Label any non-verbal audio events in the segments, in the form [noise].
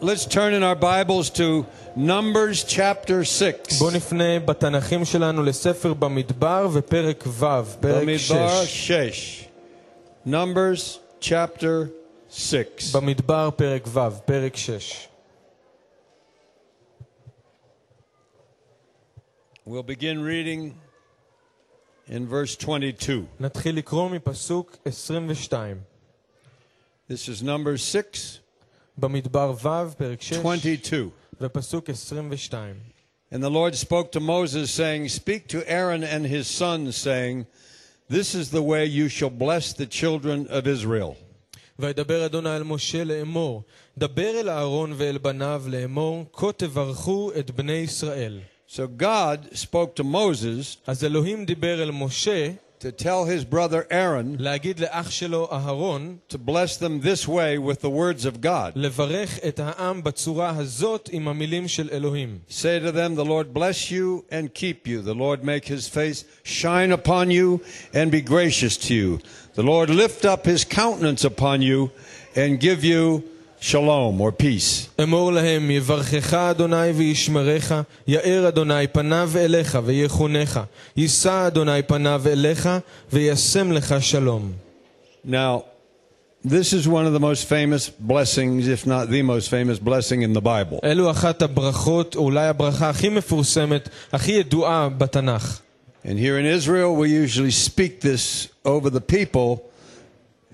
let's turn in our Bibles to Numbers chapter 6. בואו נפנה בתנ"כים שלנו לספר במדבר ופרק ו', פרק במדבר 6. 6. Numbers chapter 6. במדבר פרק ו', פרק 6. We'll begin reading in verse 22. נתחיל לקרוא מפסוק 22. This is Numbers 6, במדבר ו', פרק 6, 22. ופסוק 22. And the Lord spoke to Moses, saying, Speak to Aaron and his sons, saying, This is the way you shall bless the children of Israel. וידבר אדוני אל משה לאמור, דבר אל אהרון ואל בניו לאמור, כה תברכו את בני ישראל. So God spoke to Moses אז אלוהים דיבר אל משה to tell his brother Aaron להגיד לאח שלו אהרון to bless them this way with the words of God. לברך את העם בצורה הזאת עם המילים של אלוהים. Say to them, The Lord bless you and keep you. The Lord make his face shine upon you and be gracious to you. The Lord lift up his countenance upon you and give you shalom or peace. אמור להם, יברכך אדוני וישמרך, יאר אדוני פניו אליך ויחונך, יישא אדוני פניו אליך וישם לך שלום. Now, this is one of the most famous blessings, if not the most famous blessing in the Bible. אלו אחת הברכות, אולי הברכה הכי מפורסמת, הכי ידועה בתנ"ך. And here in Israel, we usually speak this over the people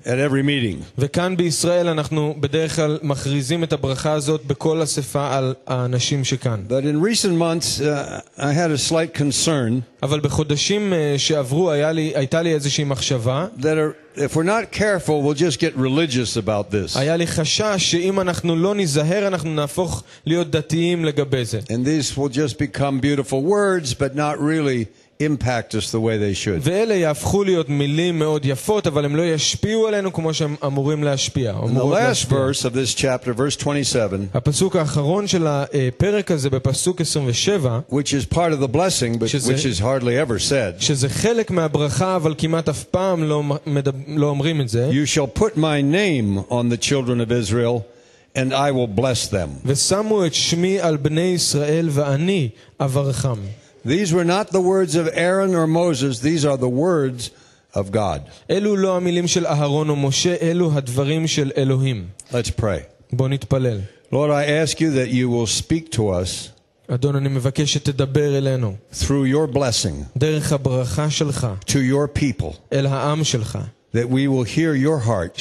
at every meeting. וכאן בישראל אנחנו בדרך כלל מכריזים את הברכה הזאת בכל אספה על האנשים שכאן. But in recent months, uh, I had a slight concern אבל בחודשים אה, שעברו היה לי, הייתה לי איזושהי מחשבה, that are, if we're not careful, we'll just get religious about this. היה לי חשש שאם אנחנו לא ניזהר אנחנו נהפוך להיות דתיים לגבי זה. And these will just become beautiful words, but not really impact us the way they should. ואלה יהפכו להיות מילים מאוד יפות, אבל הם לא ישפיעו עלינו כמו שהם אמורים להשפיע. In the אמורות last להשפיע. verse of this chapter, verse 27, הפסוק האחרון של הפרק הזה בפסוק 27, which is part of the blessing, but שזה- which is hardly ever said, שזה חלק מהברכה, אבל כמעט אף פעם לא, מדב... לא אומרים את זה, You shall put my name on the children of Israel, and I will bless them. ושמו את שמי על בני ישראל ואני אברכם. These were not the words of Aaron or Moses, these are the words of God. אלו לא המילים של אהרון או משה, אלו הדברים של אלוהים. Let's pray. בואו נתפלל. Lord, I ask you that you will speak to us אדון, אני מבקש שתדבר אלינו, through your blessing דרך הברכה שלך, to your people, אל העם שלך, that we will hear your heart.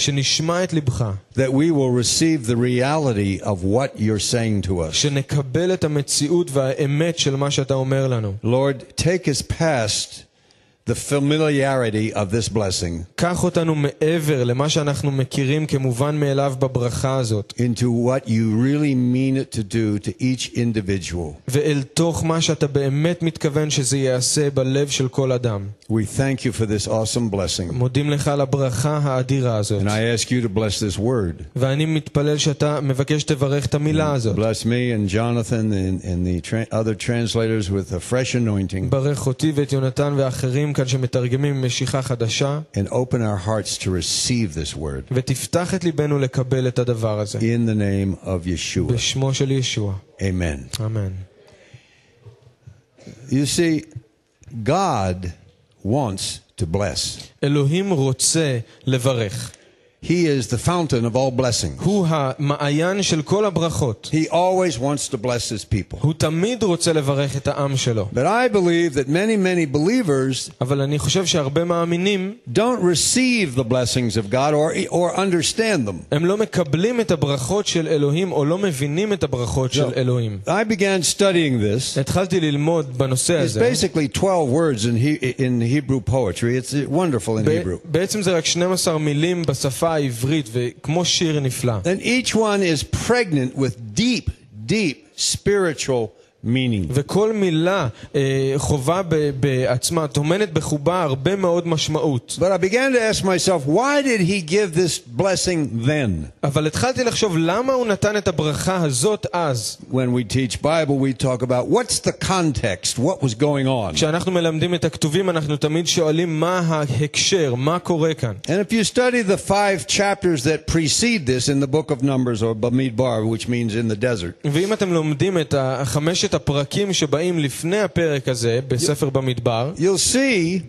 That we will receive the reality of what you're saying to us. Lord, take us past the familiarity of this blessing. Into what you really mean it to do to each individual. We thank you for this awesome blessing. And I ask you to bless this word. Bless me and Jonathan and, and the tra- other translators with a fresh anointing. ברך אותי ואת יונתן ואחרים כאן שמתרגמים משיכה חדשה, and open our hearts to receive this word ותפתח את ליבנו לקבל את הדבר הזה. in the name of Yeshua. בשמו של ישוע. Amen. אמן. You see, God wants to bless. אלוהים רוצה לברך. He is the fountain of all blessings. הוא המעיין של כל הברכות. He always wants to bless his people. הוא תמיד רוצה לברך את העם שלו. But I believe that many, many believers אבל אני חושב שהרבה מאמינים, don't receive the blessings of God or, or understand them. הם לא מקבלים את הברכות של אלוהים או לא מבינים את הברכות של אלוהים. I began studying this. התחלתי ללמוד בנושא It's הזה. basically 12 words in, he, in Hebrew poetry. It's wonderful in ב- Hebrew. בעצם זה רק 12 מילים בשפה העברית, וכמו שיר נפלא. And each one is pregnant with deep, deep spiritual meaning. וכל מילה אה, חובה ב- בעצמה, טומנת בחובה הרבה מאוד משמעות. But I began to ask myself, why did he give this blessing then? אבל התחלתי לחשוב למה הוא נתן את הברכה הזאת אז. When we teach Bible, we talk about what's the context, what was going on. כשאנחנו מלמדים את הכתובים אנחנו תמיד שואלים מה ההקשר, מה קורה כאן. And if you study the five chapters that precede this in the book of Numbers or Bamidbar, which means in the desert, ואם אתם לומדים את חמשת הפרקים שבאים לפני הפרק הזה בספר במדבר, you'll see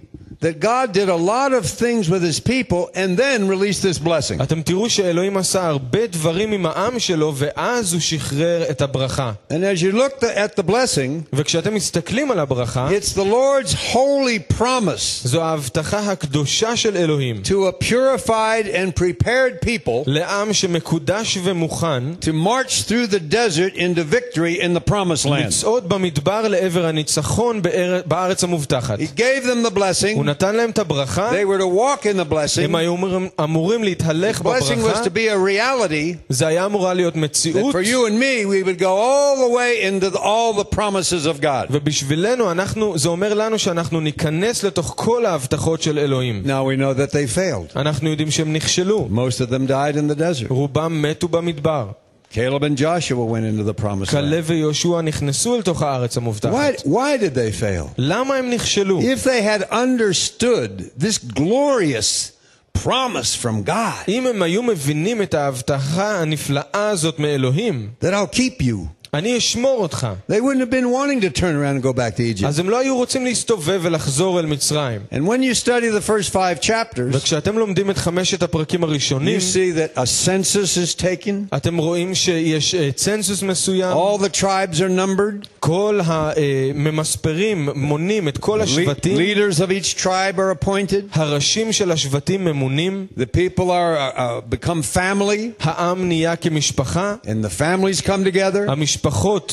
that God did a lot of things with his people and then released this blessing. אתם תראו שאלוהים עשה הרבה דברים עם העם שלו ואז הוא שחרר את הברכה. And as you look the- at the blessing, וכשאתם מסתכלים על הברכה, it's the Lord's holy promise זו ההבטחה הקדושה של אלוהים to a purified and prepared people לעם שמקודש ומוכן to march through the desert into victory in the promised land. לצעוד במדבר לעבר הניצחון באר- בארץ המובטחת. He gave them the הוא blessing. נתן להם את הברכה, They were to walk in the blessing. הם היו אמורים- אמורים להתהלך blessing was בברכה, to be a reality זה היה אמורה להיות that מציאות, for you and me, we would go all the way into the, all the promises of God. ובשבילנו, אנחנו, זה אומר לנו שאנחנו ניכנס לתוך כל ההבטחות של אלוהים. Now we know that they failed. אנחנו יודעים שהם נכשלו, Most of them died in the desert. רובם מתו במדבר. Caleb and Joshua went into the promised land. כלב ויהושע נכנסו אל תוך הארץ המובטחת. Why, why did they fail? למה הם נכשלו? If they had understood this glorious promise from God אם הם היו מבינים את ההבטחה הנפלאה הזאת מאלוהים, that I'll keep you, אני אשמור אותך. they wouldn't have been wanting to turn around and go back to Egypt. אז הם לא היו רוצים להסתובב ולחזור אל מצרים. And when you study the first five chapters, וכשאתם לומדים את חמשת הפרקים הראשונים, you see that a census is taken, אתם רואים שיש אה, צנזוס מסוים, all the tribes are numbered, כל הממספרים מונים את כל Le- השבטים, leaders of each tribe are appointed, הראשים של השבטים ממונים, the people are uh, uh, become family, העם נהיה כמשפחה, and the families come together. המשפחות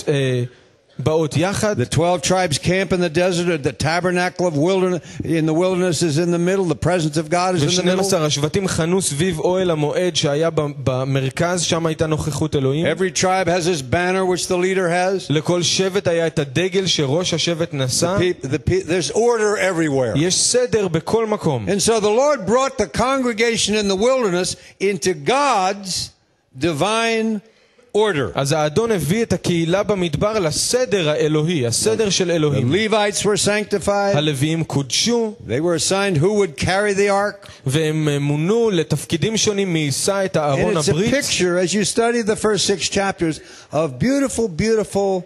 אה, באות יחד, The 12 tribes camp in the desert, or the tabernacle of wilderness in the wilderness is in the middle, the presence of God is in the middle. ו-12 השבטים חנו סביב אוהל המועד שהיה ב- במרכז, שם הייתה נוכחות אלוהים. Every tribe has this banner which the leader has. לכל שבט היה את הדגל שראש השבט נשא. Pe- the pe- there's order everywhere. יש סדר בכל מקום. And so the Lord brought the congregation in the wilderness into God's divine order. אז האדון הביא את הקהילה במדבר לסדר האלוהי, הסדר של The אלוהים. Levites were sanctified. הלוויים קודשו, They were assigned who would carry the ark. והם אה, מונו לתפקידים שונים מי יישא את And הארון it's a הברית. picture, as you study the first six chapters, of beautiful, beautiful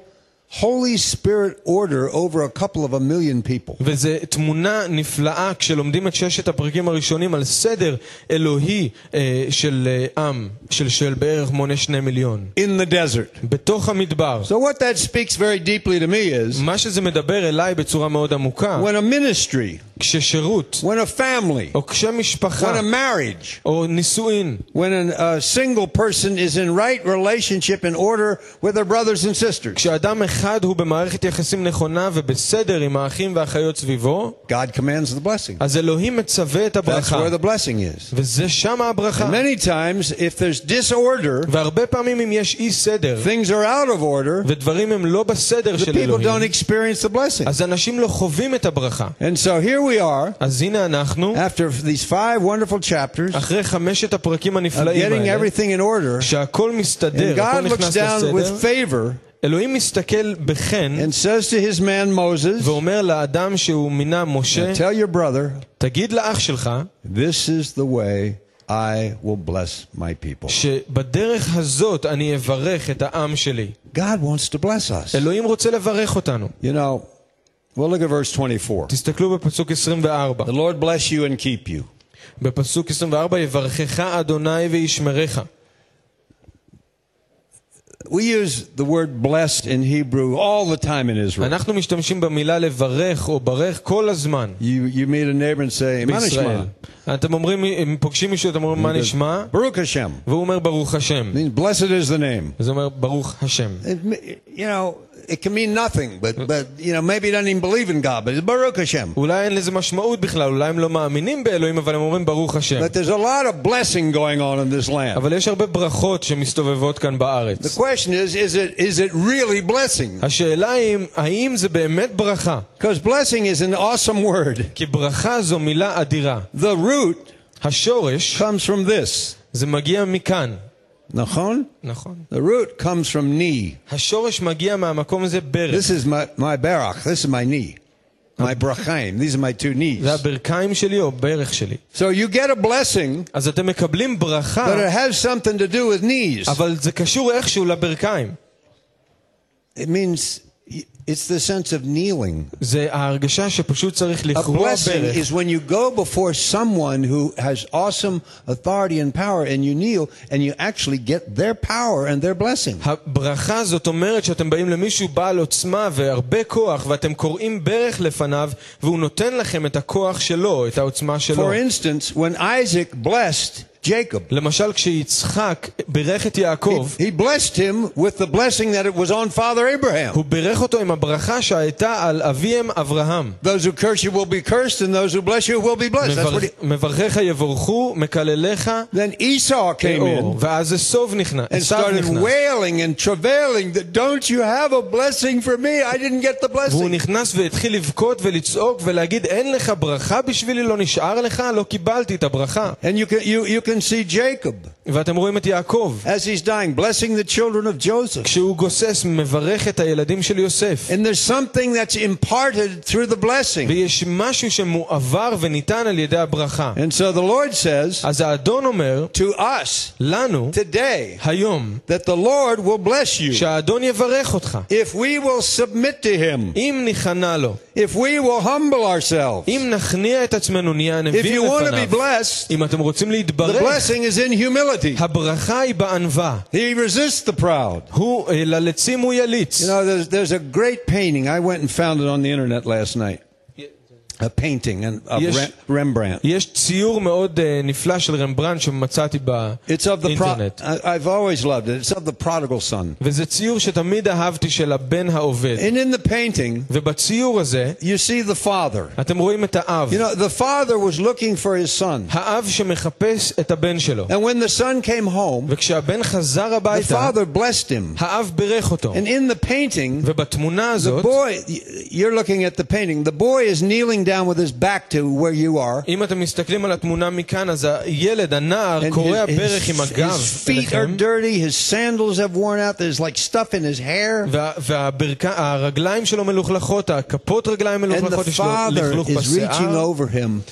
Holy Spirit order over a couple of a million people. וזו תמונה נפלאה כשלומדים את ששת הפרקים הראשונים על סדר אלוהי אה, של אה, עם, של, של בערך מונה שני מיליון. in the desert. בתוך המדבר. So what that speaks very deeply to me is מה שזה מדבר אליי בצורה מאוד עמוקה, when a ministry, כששירות, when a family, או כשמשפחה, when a marriage, או נישואין, when an, a single person is in right relationship and order with their brothers and sisters, כשאדם אחד הוא במערכת יחסים נכונה ובסדר עם האחים והאחיות סביבו, God commands the blessing. אז אלוהים מצווה את That's הברכה. where the blessing is. וזה שם הברכה. And many times, if there's disorder, והרבה פעמים אם יש אי סדר, things are out of order, ודברים הם לא בסדר the של people don't אלוהים, experience the blessing. אז אנשים לא חווים את הברכה. And so here we are, אז הנה אנחנו, after these five wonderful chapters אחרי חמשת הפרקים of הנפלאים getting האלה, everything in order, שהכל מסתדר, and הכל God looks נכנס down with לסדר, favor אלוהים מסתכל בחן and says to his man Moses, ואומר לאדם שהוא מינה משה, Tell your brother, תגיד לאח שלך this is the way I will bless my people. שבדרך הזאת אני אברך את העם שלי. God wants to bless us. אלוהים רוצה לברך אותנו. You know, well, look at verse 24. תסתכלו בפסוק 24. The Lord bless you and keep you. בפסוק 24, יברכך אדוני וישמרך. We use the word blessed in Hebrew all the time in Israel. אנחנו משתמשים במילה לברך או ברך כל הזמן You, you meet a neighbor and say, "Ma בישראל. nishma?" אתם אומרים, אם פוגשים מישהו, אתם אומרים, מה נשמע? Baruch Hashem. והוא אומר, ברוך השם. means blessed is the name. זה אומר, ברוך השם. It, you know, it can mean nothing, but, but you know, maybe he doesn't even believe in God, but it's Baruch Hashem. אולי אין לזה משמעות בכלל, אולי הם לא מאמינים באלוהים, אבל הם אומרים ברוך השם. But there's a lot of blessing going on in this land. אבל יש הרבה ברכות שמסתובבות כאן The בארץ. question is, is it, is it really blessing? השאלה היא, האם זה באמת ברכה? Because blessing is an awesome word. כי ברכה זו מילה אדירה. The root השורש, comes from this. זה מגיע מכאן. Nachon? נכון. The root comes from knee. השורש מגיע מהמקום הזה ברך. This is my, my barach. This is my knee. My brachaim. These are my two knees. זה הברכיים שלי או ברך שלי. So you get a blessing, אז אתם מקבלים but ברכה, it has something to do with knees. אבל זה קשור איכשהו לברכיים. It means it's the sense of kneeling. זה ההרגשה שפשוט צריך A לכרוע blessing ברך. is when you go before someone who has awesome authority and power and you kneel and you actually get their power and their blessing. הברכה זאת אומרת שאתם באים למישהו בעל עוצמה והרבה כוח ואתם קוראים ברך לפניו והוא נותן לכם את הכוח שלו, את העוצמה שלו. For instance, when Isaac blessed Jacob, למשל כשיצחק בירך את יעקב, he blessed him with the blessing that it was on Father Abraham. הוא בירך אותו עם הברכה שהייתה על אביהם אברהם. Those who curse you will be cursed, and those who bless you will be blessed. That's what he, מברכיך יבורכו, מקלליך then Esau came תאור. in ואז אסוב נכנס, and עשיו started נכנס. wailing and travailing that don't you have a blessing for me? I didn't get the והוא blessing. נכנס והתחיל לבכות ולצעוק ולהגיד אין לך ברכה בשבילי? לא נשאר לך? לא קיבלתי את הברכה. And you can, you, you can see Jacob ואתם רואים את יעקב. as he's dying, blessing the children of Joseph. כשהוא גוסס מברך את הילדים של יוסף. And there's something that's imparted through the blessing. ויש משהו שמועבר וניתן על ידי הברכה. And so the Lord says אז האדון אומר to us לנו today היום that the Lord will bless you שהאדון יברך אותך. if we will submit to him, אם ניכנע לו, if we will humble ourselves. אם נכניע את עצמנו, נהיה If ענבים you want to be לפניו. blessed, אם אתם רוצים the להתברך, blessing is in humility. הברכה היא בענווה. He resists the proud. הוא, אה, ללצים הוא יליץ. You know, there's, there's a great painting. I went and found it on the internet last night. A painting and- of Yes. Rem- Rembrandt. יש ציור מאוד אה, נפלא של רמברנט שמצאתי It's of the pro- באינטרנט. I, I've always loved it. It's of the prodigal son. וזה ציור שתמיד אהבתי של הבן העובד. And in the painting, ובציור הזה, you see the father. אתם רואים את האב. You know, the father was looking for his son. האב שמחפש את הבן שלו. And when the son came home, וכשהבן חזר the הביתה, father blessed him. האב בירך אותו. And in the painting, ובתמונה the הזאת, boy, you're looking at the painting, the boy is kneeling down with his back to where you are. אם אתם מסתכלים על התמונה מכאן, אז הילד, הנער, And קורע his, ברך עם his, הגב his feet are אליכם, dirty, his sandals have worn out, there's like stuff in his hair. והרגליים שלו מלוכלכות, הכפות רגליים And the מלוכלכות, יש לו father לכלוך is reaching בשיער, over him,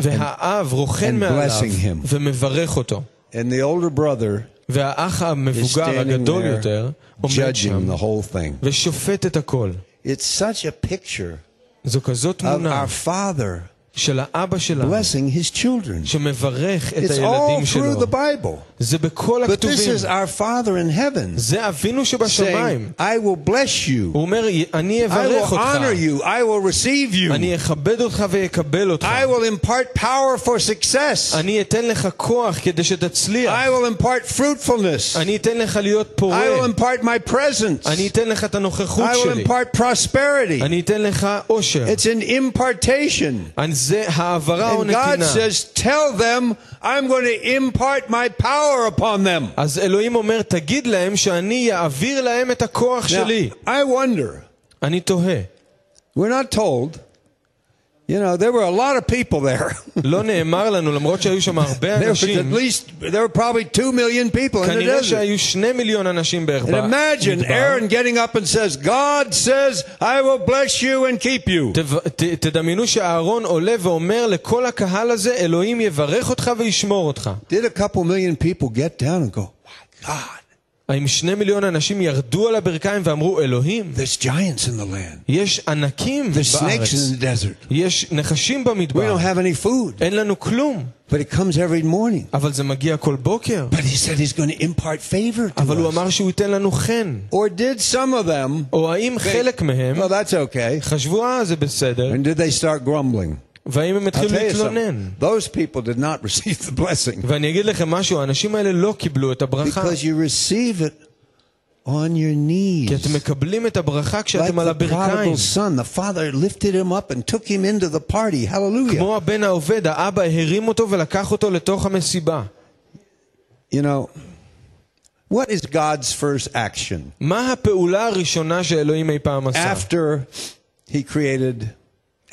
והאב רוכן and מעליו blessing him. ומברך אותו. and the older brother והאח is המבוגר, standing הגדול there יותר, עומד judging שם the whole thing. ושופט את הכל. It's such a picture זו כזאת of תמונה our father של האבא שלנו, blessing his children. שמברך את It's all הילדים through שלו. the Bible. זה בכל But this הכתובים. is our Father in heaven זה אבינו שבשמיים. saying, I will bless you. הוא אומר, אני I will אברך אותך. honor you. I will receive you. אני אכבד אותך ויקבל אותך. I will impart power for success. אני אתן לך כוח כדי שתצליח. I will impart fruitfulness. אני אתן לך להיות I פורה. will impart my presence. אני אתן לך את הנוכחות I will שלי. impart prosperity. אני אתן לך אושר. It's an impartation. אני- זה העברה או And God נתינה. says, Tell them I'm going to impart my power upon them. אז אלוהים אומר, תגיד להם שאני אעביר להם את הכוח Now, שלי. I wonder, אני תוהה. we're not told, you know, there were a lot of people there. [laughs] לא נאמר לנו, למרות שהיו שם הרבה [laughs] there was at אנשים, least, there were probably two million people in the כנראה desert. שהיו שני מיליון אנשים בערך And imagine במדבר. Aaron getting up and says, God says, I will bless you and keep you. תב- ת- תדמיינו שאהרון עולה ואומר לכל הקהל הזה, אלוהים יברך אותך וישמור אותך. Did a couple million people get down and go, my God, האם שני מיליון אנשים ירדו על הברכיים ואמרו, אלוהים, there's giants in the land. יש ענקים There's snakes בארץ, in the desert. יש נחשים We במדבר, don't have any food. אין לנו כלום, But it comes every morning. אבל זה מגיע כל בוקר. But he said he's going to impart favor to אבל הוא us. אמר שהוא ייתן לנו חן. Or did some of them, או האם חלק מהם well, that's okay. חשבו, אה, זה בסדר, And did they start grumbling? והאם הם I'll התחילו tell you להתלונן? something. Those people did not receive the blessing ואני אגיד לכם משהו, האנשים האלה לא קיבלו את הברכה. because you receive it on your כי knees. אתם מקבלים את הברכה Like כשאתם על the הברכיים. prodigal son, the father lifted him up and took him into the party. Hallelujah. כמו הבן העובד, האבא הרים אותו ולקח אותו לתוך המסיבה. You know, what is God's first action מה הפעולה הראשונה שאלוהים אי פעם עשה? after he created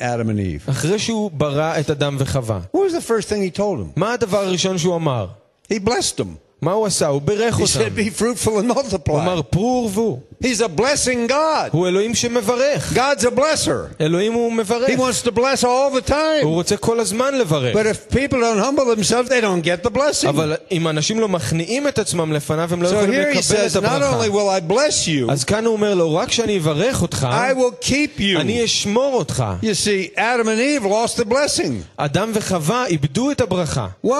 Adam and Eve? אחרי שהוא ברא את אדם וחווה. What was the first thing he told them? מה הדבר הראשון שהוא אמר? He blessed them. מה הוא עשה? הוא בירך He אותם. said, Be fruitful and הוא multiply. אמר פרו ורבו. He's a blessing God. הוא אלוהים שמברך. God's a blesser. אלוהים הוא מברך. He wants to bless all the הוא time. רוצה כל הזמן לברך. But if people don't humble themselves, they don't get the blessing. אבל אם אנשים לא מכניעים את עצמם לפניו, הם לא So יכולים here he לקבל says, את Not הברכה. only will I bless you, אז כאן הוא אומר לו, רק שאני אברך אותך, I will keep you. אני אשמור אותך. You see, Adam and Eve lost the blessing. אדם וחווה איבדו את הברכה. Why?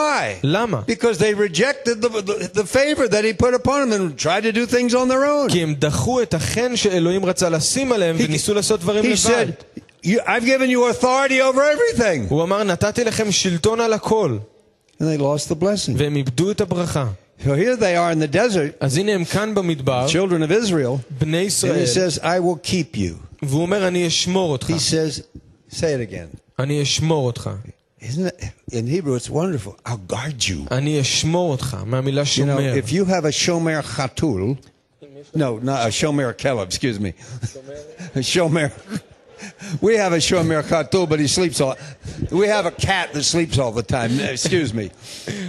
למה? Because they rejected the, the, the favor that he put upon them and tried to do things on their own. כי הם דחו את החן שאלוהים רצה לשים עליהם וניסו לעשות דברים He לבד. said, you, I've given you authority over everything. הוא אמר, נתתי לכם שלטון על הכל, And they lost the blessing. והם איבדו את הברכה. So here they are in the desert, אז הנה הם כאן במדבר, children of Israel, בני and he ישראל, says, I will keep you. והוא אומר, אני אשמור אותך. He says, say it again. אני אשמור אותך. Isn't it? In Hebrew, it's wonderful. I'll guard you. אני אשמור אותך, מהמילה You know, שומר. if you have a shomer chatul, no, not a shomer keleb, excuse me, [laughs] a shomer. We have a shomer chatul, but he sleeps all. We have a cat that sleeps all the time. Excuse me.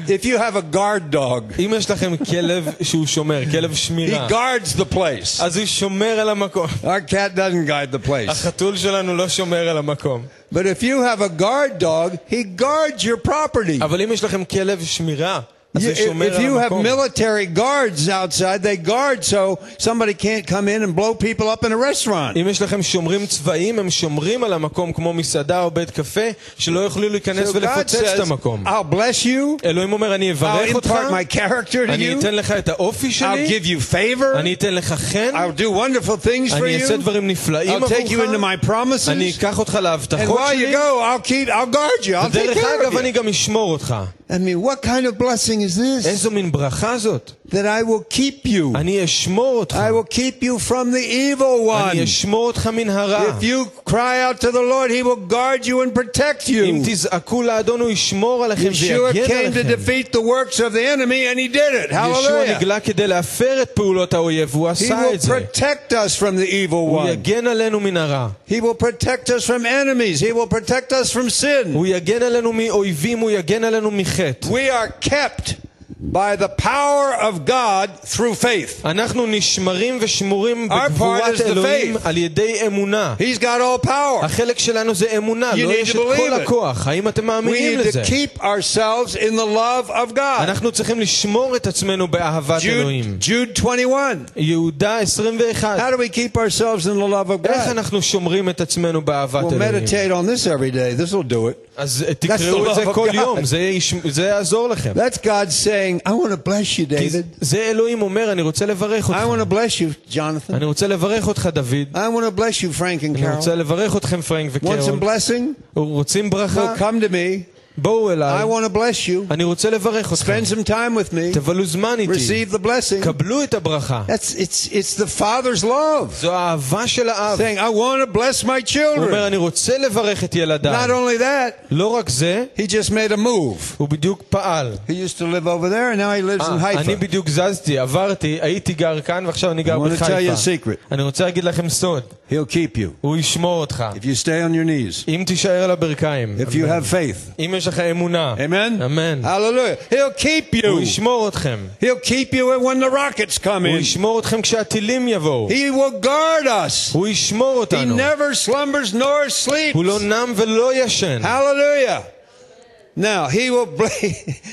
If you have a guard dog, אם יש לכם כלב שהוא שומר, כלב he שמירה, guards the place. אז הוא שומר על המקום. Our cat doesn't guard the place. החתול שלנו לא שומר על המקום. But if you have a guard dog, he guards your property. אבל אם יש לכם כלב שמירה, אז You- הוא שומר if על you have המקום. military guards outside, they guard so somebody can't come in and blow people up in a restaurant. אם יש לכם שומרים צבאיים, הם שומרים על המקום כמו מסעדה או בית קפה, שלא יוכלו להיכנס So God ולפוצץ את says, המקום. I'll bless you. אלוהים אומר, אני I'll אברך אותך, impart my character to אני you. אתן לך את האופי I'll שלי, give you favor. אני אתן לך חן, I'll do wonderful things for אני אעשה you. דברים נפלאים I'll take you into עבורך, my promises. אני אקח אותך And להבטחות while you שלי, go, I'll keep, I'll guard you. I'll take ודרך care אגב of אני you. גם אשמור אותך. I mean, what kind of blessing is this? איזו מין ברכה זאת? That I will keep you. אני אשמור אותך. I will keep you from the evil one. אני אשמור אותך מן הרע. If you cry out to the Lord, He will guard you and protect אם you. תזעקו לאדון הוא ישמור עליכם Yeshua ויגן came to עליכם. defeat the works of the enemy, and He did it. ישוע Hallelujah. נגלה כדי להפר את פעולות האויב, והוא He עשה will את זה. protect us from the evil הוא one. יגן עלינו מן הרע. He will protect us from enemies. He will protect us from sin. הוא יגן עלינו מאויבים, הוא יגן עלינו מחטא. We are kept by the power of God through faith. אנחנו נשמרים ושמורים Our part בגבורת is the אלוהים faith. על ידי אמונה. He's got all power. החלק שלנו זה אמונה, You לא need יש to את כל believe it. הכוח. האם אתם We מאמינים need לזה? to keep ourselves in the love of God. אנחנו צריכים לשמור את עצמנו באהבת אלוהים. Jude, Jude 21. יהודה 21. How do we keep ourselves in the love of איך God? אנחנו שומרים את עצמנו באהבת Well, אלוהים? meditate on this every day. This will do it. אז תקראו the את זה love of כל God. יום, זה יש- זה יעזור לכם. That's God saying, I want to bless you, כי David. זה אלוהים אומר, אני רוצה לברך I want אותך. to bless you, Jonathan. אני רוצה לברך אותך, דוד. I want to bless you, Frank and אני רוצה Carol. לברך אתכם, פרנק Want some וקרול. blessing? רוצים ברכה? Well, come to me. בואו I אליי. want to bless you. אני רוצה לברך אתכם. Spend some time with me. תבלו זמן איתי. Receive the blessing. קבלו את הברכה. That's it's it's the Father's love זו האהבה של האב. saying, I want to bless my הוא אומר, children. אני רוצה לברך את Not ילדיי. only that, לא רק זה, he just made a move. הוא בדיוק פעל. He used to live over there, and now he lives in אה, אני Haifa. בדיוק זזתי, עברתי, הייתי גר כאן ועכשיו אני גר I want to tell you a בחיפה. secret. אני רוצה להגיד לכם סוד, He'll keep you הוא ישמור אותך. if you stay on your knees. אם תישאר על הברכיים. If you have faith. אם יש לך אמונה. Amen. אמן. Hallelujah. He'll keep הוא you. ישמור אתכם. He'll keep you when the rockets come הוא in. ישמור אתכם כשהטילים יבואו. He will guard us. הוא ישמור He אותנו. never slumbers nor sleeps. הוא לא נם ולא ישן. Hallelujah. Now, he will bless.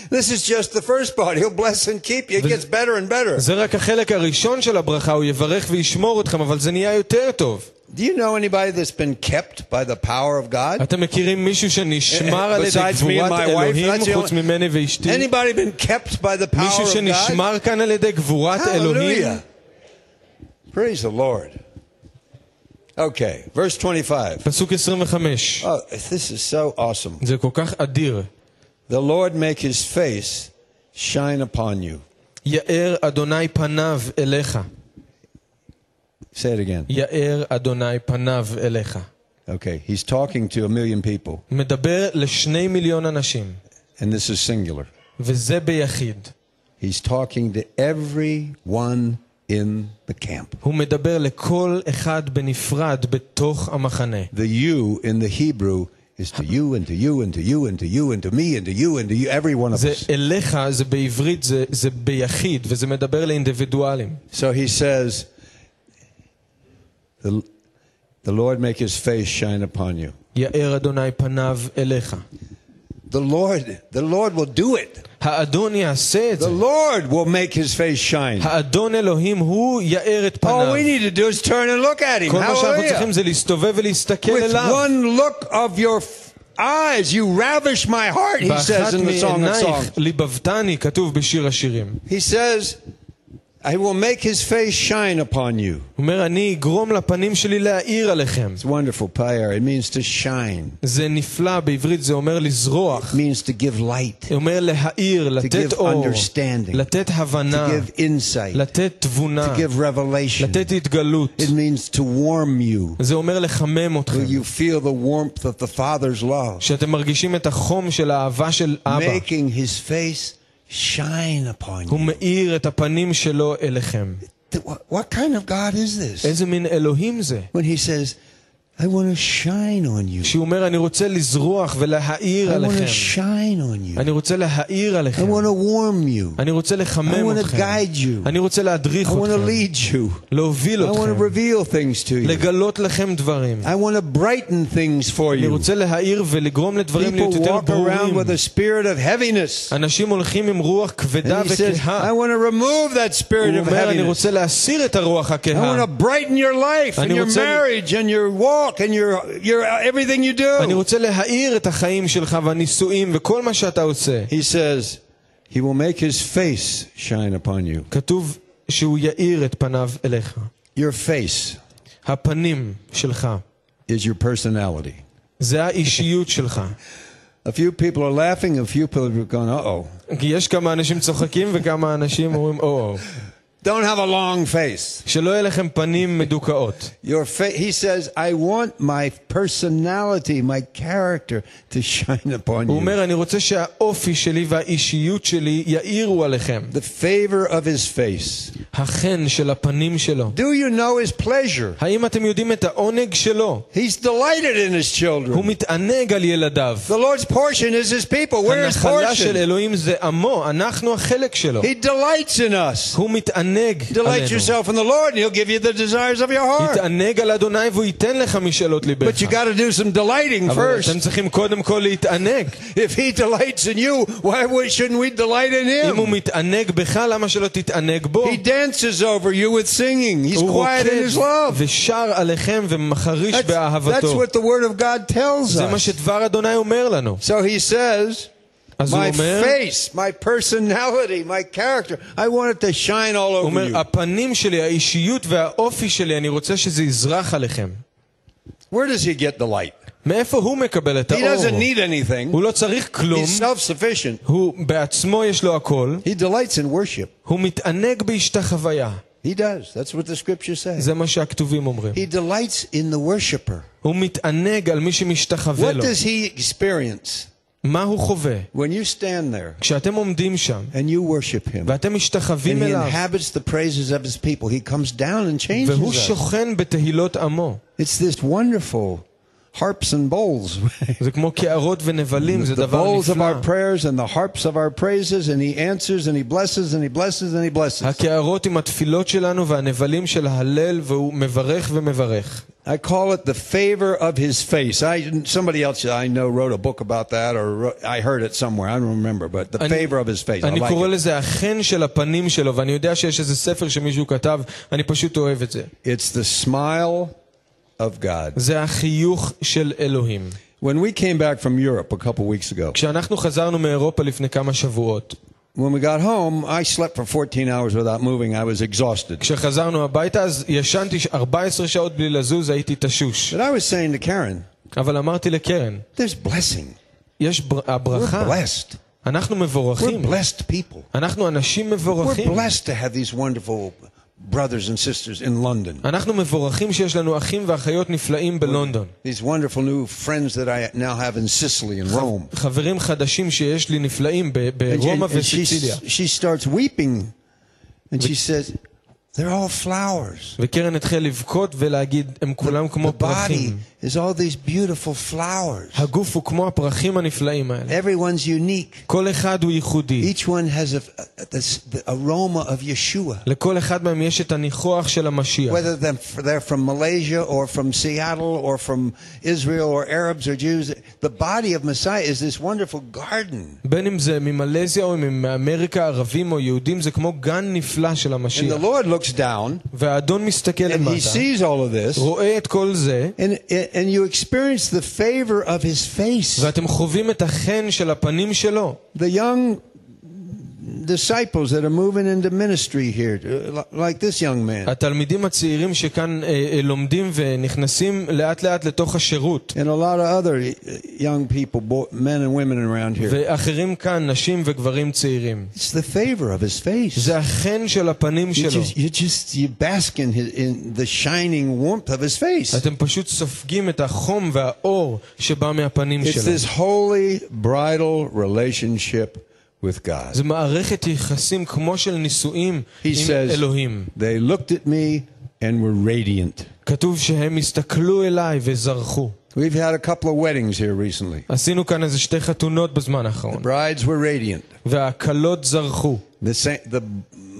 [laughs] this is just the first part. He'll bless and keep you. It gets better and better. זה רק החלק הראשון של הברכה, הוא יברך וישמור אתכם, אבל זה נהיה יותר טוב. Do you know anybody that's been kept by the power of God? אתם מכירים מישהו שנשמר על ידי Besides me and גבורת my wife, אלוהים that's the חוץ only- ממני ואשתי? Anybody been kept by the power מישהו of God? שנשמר כאן על ידי גבורת אלוהים? Hallelujah. Praise the Lord. Okay, verse 25. פסוק 25. Oh, this is so awesome. זה כל כך אדיר. The Lord make his face shine upon you. יאר אדוני פניו אליך. Say it again. יאר אדוני פניו אליך. Okay, he's talking to a million people, מדבר לשני מיליון אנשים, and this is singular. וזה ביחיד. He's talking to everyone in the camp. הוא מדבר לכל אחד בנפרד בתוך המחנה. The you in the Hebrew is to you and to you and to you and to you and to me and to you and to you, every one of זה us. אליך, זה בעברית, זה, זה ביחיד, וזה מדבר לאינדיבידואלים. So he says, the, the Lord make his face shine upon you. יאר אדוני פניו אליך. The Lord, the Lord will do it. האדון יעשה את The זה. Lord will make his face shine. האדון אלוהים הוא יאר את All פניו. we need to do is turn and look at him. כל מה שאנחנו צריכים Hallelujah. זה להסתובב ולהסתכל With אליו. one look of your f- eyes, you ravish my heart, he says באחת in the Song of מעינייך Songs. ליבבתני, כתוב בשיר השירים. He says, I will make his face shine upon you. הוא אומר, אני אגרום לפנים שלי להאיר עליכם. It's wonderful, Payer. It means to shine. זה נפלא, בעברית זה אומר לזרוח. It means to give light, זה אומר להאיר, to לתת give אור, understanding, לתת to הבנה, give insight, לתת to תבונה, give revelation. לתת התגלות. It means to warm you. זה אומר לחמם אתכם. Will you feel the warmth of the Father's love? שאתם מרגישים את החום של האהבה של אבא. Making his face shine upon הוא you. מאיר את הפנים שלו אליכם. Th- What, what kind of God is this? איזה מין אלוהים זה? When he says, I want to shine on you. שהוא אומר, אני רוצה לזרוח ולהאיר I want עליכם. to shine on you. אני רוצה להאיר I עליכם. want to warm you. אני רוצה I לחמם want to אתכם. guide you. אני רוצה I להדריך want to אתכם. lead you. להוביל I want to אתכם. reveal things to you. לגלות לכם דברים. I want to brighten things for אני you. רוצה להאיר ולגרום לדברים להיות People יותר walk around ברורים. with a spirit of heaviness. אנשים הולכים עם רוח כבדה And he says, I וכהה. want to remove that spirit הוא of אומר, אני heaviness. רוצה להסיר את הרוח I הכהה. want to brighten your life and אני your רוצה- marriage and your walk and your, your everything you אני do. רוצה להאיר את החיים שלך והנישואים וכל מה שאתה עושה. He says, He will make His face shine upon you. כתוב שהוא יאיר את פניו אליך. Your face הפנים שלך, is your personality. זה האישיות שלך. A few people are laughing, a few people are going, uh oh. כי יש כמה אנשים צוחקים וכמה אנשים אומרים, או, Don't have a long face. שלא יהיה לכם פנים מדוכאות. Your fa- he says, I want my personality, my character to shine upon הוא you. אומר, אני רוצה שהאופי שלי והאישיות שלי יאירו עליכם. The favor of his face. החן של הפנים שלו. Do you know his pleasure? האם אתם יודעים את העונג שלו? He's delighted in his הוא children. מתענג על ילדיו. The Lord's portion is his people. We're his הנחלה של portion. אלוהים זה עמו, אנחנו החלק שלו. He delights in us. הוא מתענג Delight עלינו. yourself in the Lord, and he'll give you the desires of your heart. התענג על אדוני והוא ייתן לך משאלות ליבך. But you got to do some delighting אבל first. אתם צריכים קודם כל להתענג. If he delights in you, why would- shouldn't we delight in אם הוא him? מתענג בך, למה שלא תתענג בו? He dances over you with singing. He's הוא quiet in his love. ושר עליכם ומחריש That's, that's באהבתו. what the Word of God tells זה מה us. שדבר אדוני אומר לנו. So he says, אז הוא My אומר, face, my personality, my character, I want it to shine all הוא over אומר, you. הפנים שלי, האישיות והאופי שלי, אני רוצה שזה יזרח עליכם. Where does he get the light? מאיפה הוא מקבל את He האור? doesn't need anything. הוא לא צריך כלום, He's self-sufficient. הוא בעצמו יש לו הכל, He delights in worship. הוא מתענג בהשתחוויה. He does. That's what the scripture says. זה מה שהכתובים אומרים. He delights in the worshiper. הוא מתענג על מי שמשתחווה What לו. does he experience מה הוא חווה? when you stand there כשאתם עומדים שם and you worship him? ואתם משתחווים And he אליו, inhabits the praises of his people. He comes down and changes והוא us. שוכן בתהילות עמו. It's this wonderful harps and bowls. [laughs] זה כמו קערות ונבלים, זה the דבר bowls of our נפלא. prayers and the harps of our praises, and he answers and he blesses and he blesses and he blesses. הקערות עם התפילות שלנו והנבלים של ההלל, והוא מברך ומברך. I call it the favor of his face. I somebody else I know wrote a book about that, or wrote, I heard it somewhere. I don't remember, but the אני- favor of his face. I אני like קורא it. לזה החן של הפנים שלו, ואני יודע שיש איזה ספר שמישהו כתב, אני פשוט אוהב את זה. It's the smile of God. זה החיוך של אלוהים. When we came back from Europe a couple weeks ago, כשאנחנו חזרנו מאירופה לפני כמה שבועות, when we got home, I slept for 14 hours without moving. I was exhausted. כשחזרנו הביתה אז ישנתי 14 שעות בלי לזוז, הייתי תשוש. But I was saying to Karen, אבל אמרתי לקרן, there's blessing. יש בר... We're הברכה, blessed. אנחנו We're מבורכים, blessed people. אנחנו אנשים We're מבורכים. blessed to have these wonderful brothers and sisters in London. אנחנו מבורכים שיש לנו אחים ואחיות נפלאים בלונדון. These wonderful new friends that I now have in Sicily and Rome. חברים חדשים שיש לי נפלאים ב- And, ברומא and- and she, וסיציליה. she starts weeping and she says, They're all flowers. וקרן התחילה לבכות ולהגיד, הם כולם כמו The body פרחים. is all these beautiful flowers. הגוף הוא כמו הפרחים הנפלאים האלה. Everyone's unique. כל אחד הוא ייחודי. Each one has a, a, this, the aroma of Yeshua. לכל אחד מהם יש את הניחוח של המשיח. Whether them, they're from Malaysia or from Seattle or from Israel or Arabs or Jews, the body of Messiah is this wonderful garden. בין אם זה ממלזיה או מאמריקה, ערבים או יהודים, זה כמו גן נפלא של And המשיח. the Lord looks down והאדון מסתכל and he למטה, sees all of this, רואה את כל זה, and, and you experience the favor of his face. ואתם חווים את החן של הפנים שלו. The young disciples that are moving into ministry here, uh, like this young man, התלמידים הצעירים שכאן אה, אה, לומדים ונכנסים לאט לאט לתוך השירות. and a lot of other uh, young people, boy, men and women around here. ואחרים כאן, נשים וגברים צעירים. It's the favor of his face. זה החן של הפנים You שלו. just, you just you bask in, his, in the shining warmth of his face. אתם פשוט סופגים את החום והאור שבא מהפנים It's שלו. this holy bridal relationship with God. זה מערכת יחסים כמו של נישואים He עם says, אלוהים. They looked at me and were radiant. כתוב שהם הסתכלו אליי וזרחו. We've had a couple of weddings here recently. עשינו כאן איזה שתי חתונות בזמן The האחרון, brides were radiant. והכלות זרחו, The, sa- the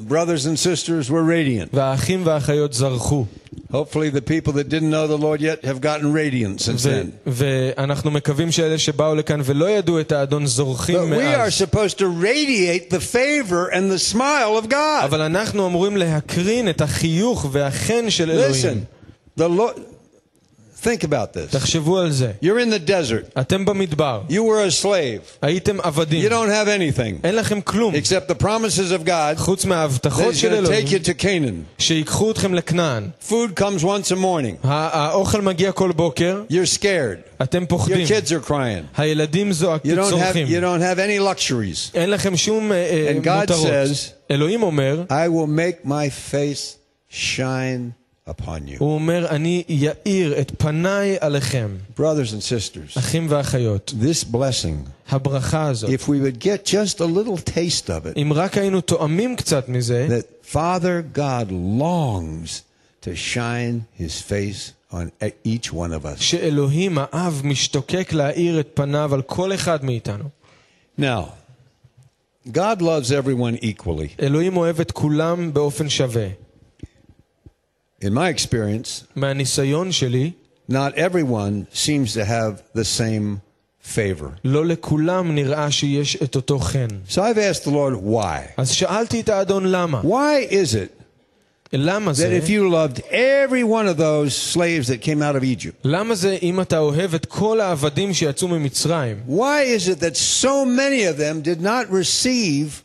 brothers and sisters were radiant. והאחים והאחיות זרחו. Hopefully, the people that didn't know the Lord yet have gotten radiant since ו- then. ואנחנו מקווים שאלה שבאו לכאן ולא ידעו את האדון זורחים But we are מאז. supposed to radiate the favor and the smile of God. אבל אנחנו אמורים להקרין את החיוך והחן של אלוהים. Listen, the Lord. Think about this. תחשבו על זה. You're in the desert. אתם במדבר, You were a slave. הייתם You עבדים, don't have anything אין לכם כלום, except the promises of God חוץ that מההבטחות He's של going to אלוהים, take you to Canaan. שיקחו אתכם לכנען. Food comes once a morning. ה- האוכל מגיע כל בוקר, You're scared. אתם פוחדים, Your kids are crying. הילדים You זועקים, don't have צורכים. you don't have any luxuries. אין לכם שום אה, אה, And God מותרות. says- אלוהים אומר, I will make my face shine upon you. הוא אומר, אני יאיר את פניי עליכם, Brothers and sisters, אחים ואחיות. this blessing, הברכה הזאת, if we would get just a little taste of it, אם רק היינו תואמים קצת מזה, that Father God longs to shine his face on e- each one of us. שאלוהים האב משתוקק להאיר את פניו על כל אחד מאיתנו. Now, God loves everyone equally. אלוהים אוהב את כולם באופן שווה. In my experience, מהניסיון שלי, not everyone seems to have the same favor. לא לכולם נראה שיש את אותו חן. So I've asked the Lord why. אז שאלתי את האדון למה. Why is it למה that זה? if you loved every one of those slaves that came out of Egypt, למה זה אם אתה אוהב את כל העבדים שיצאו ממצרים? why is it that so many of them did not receive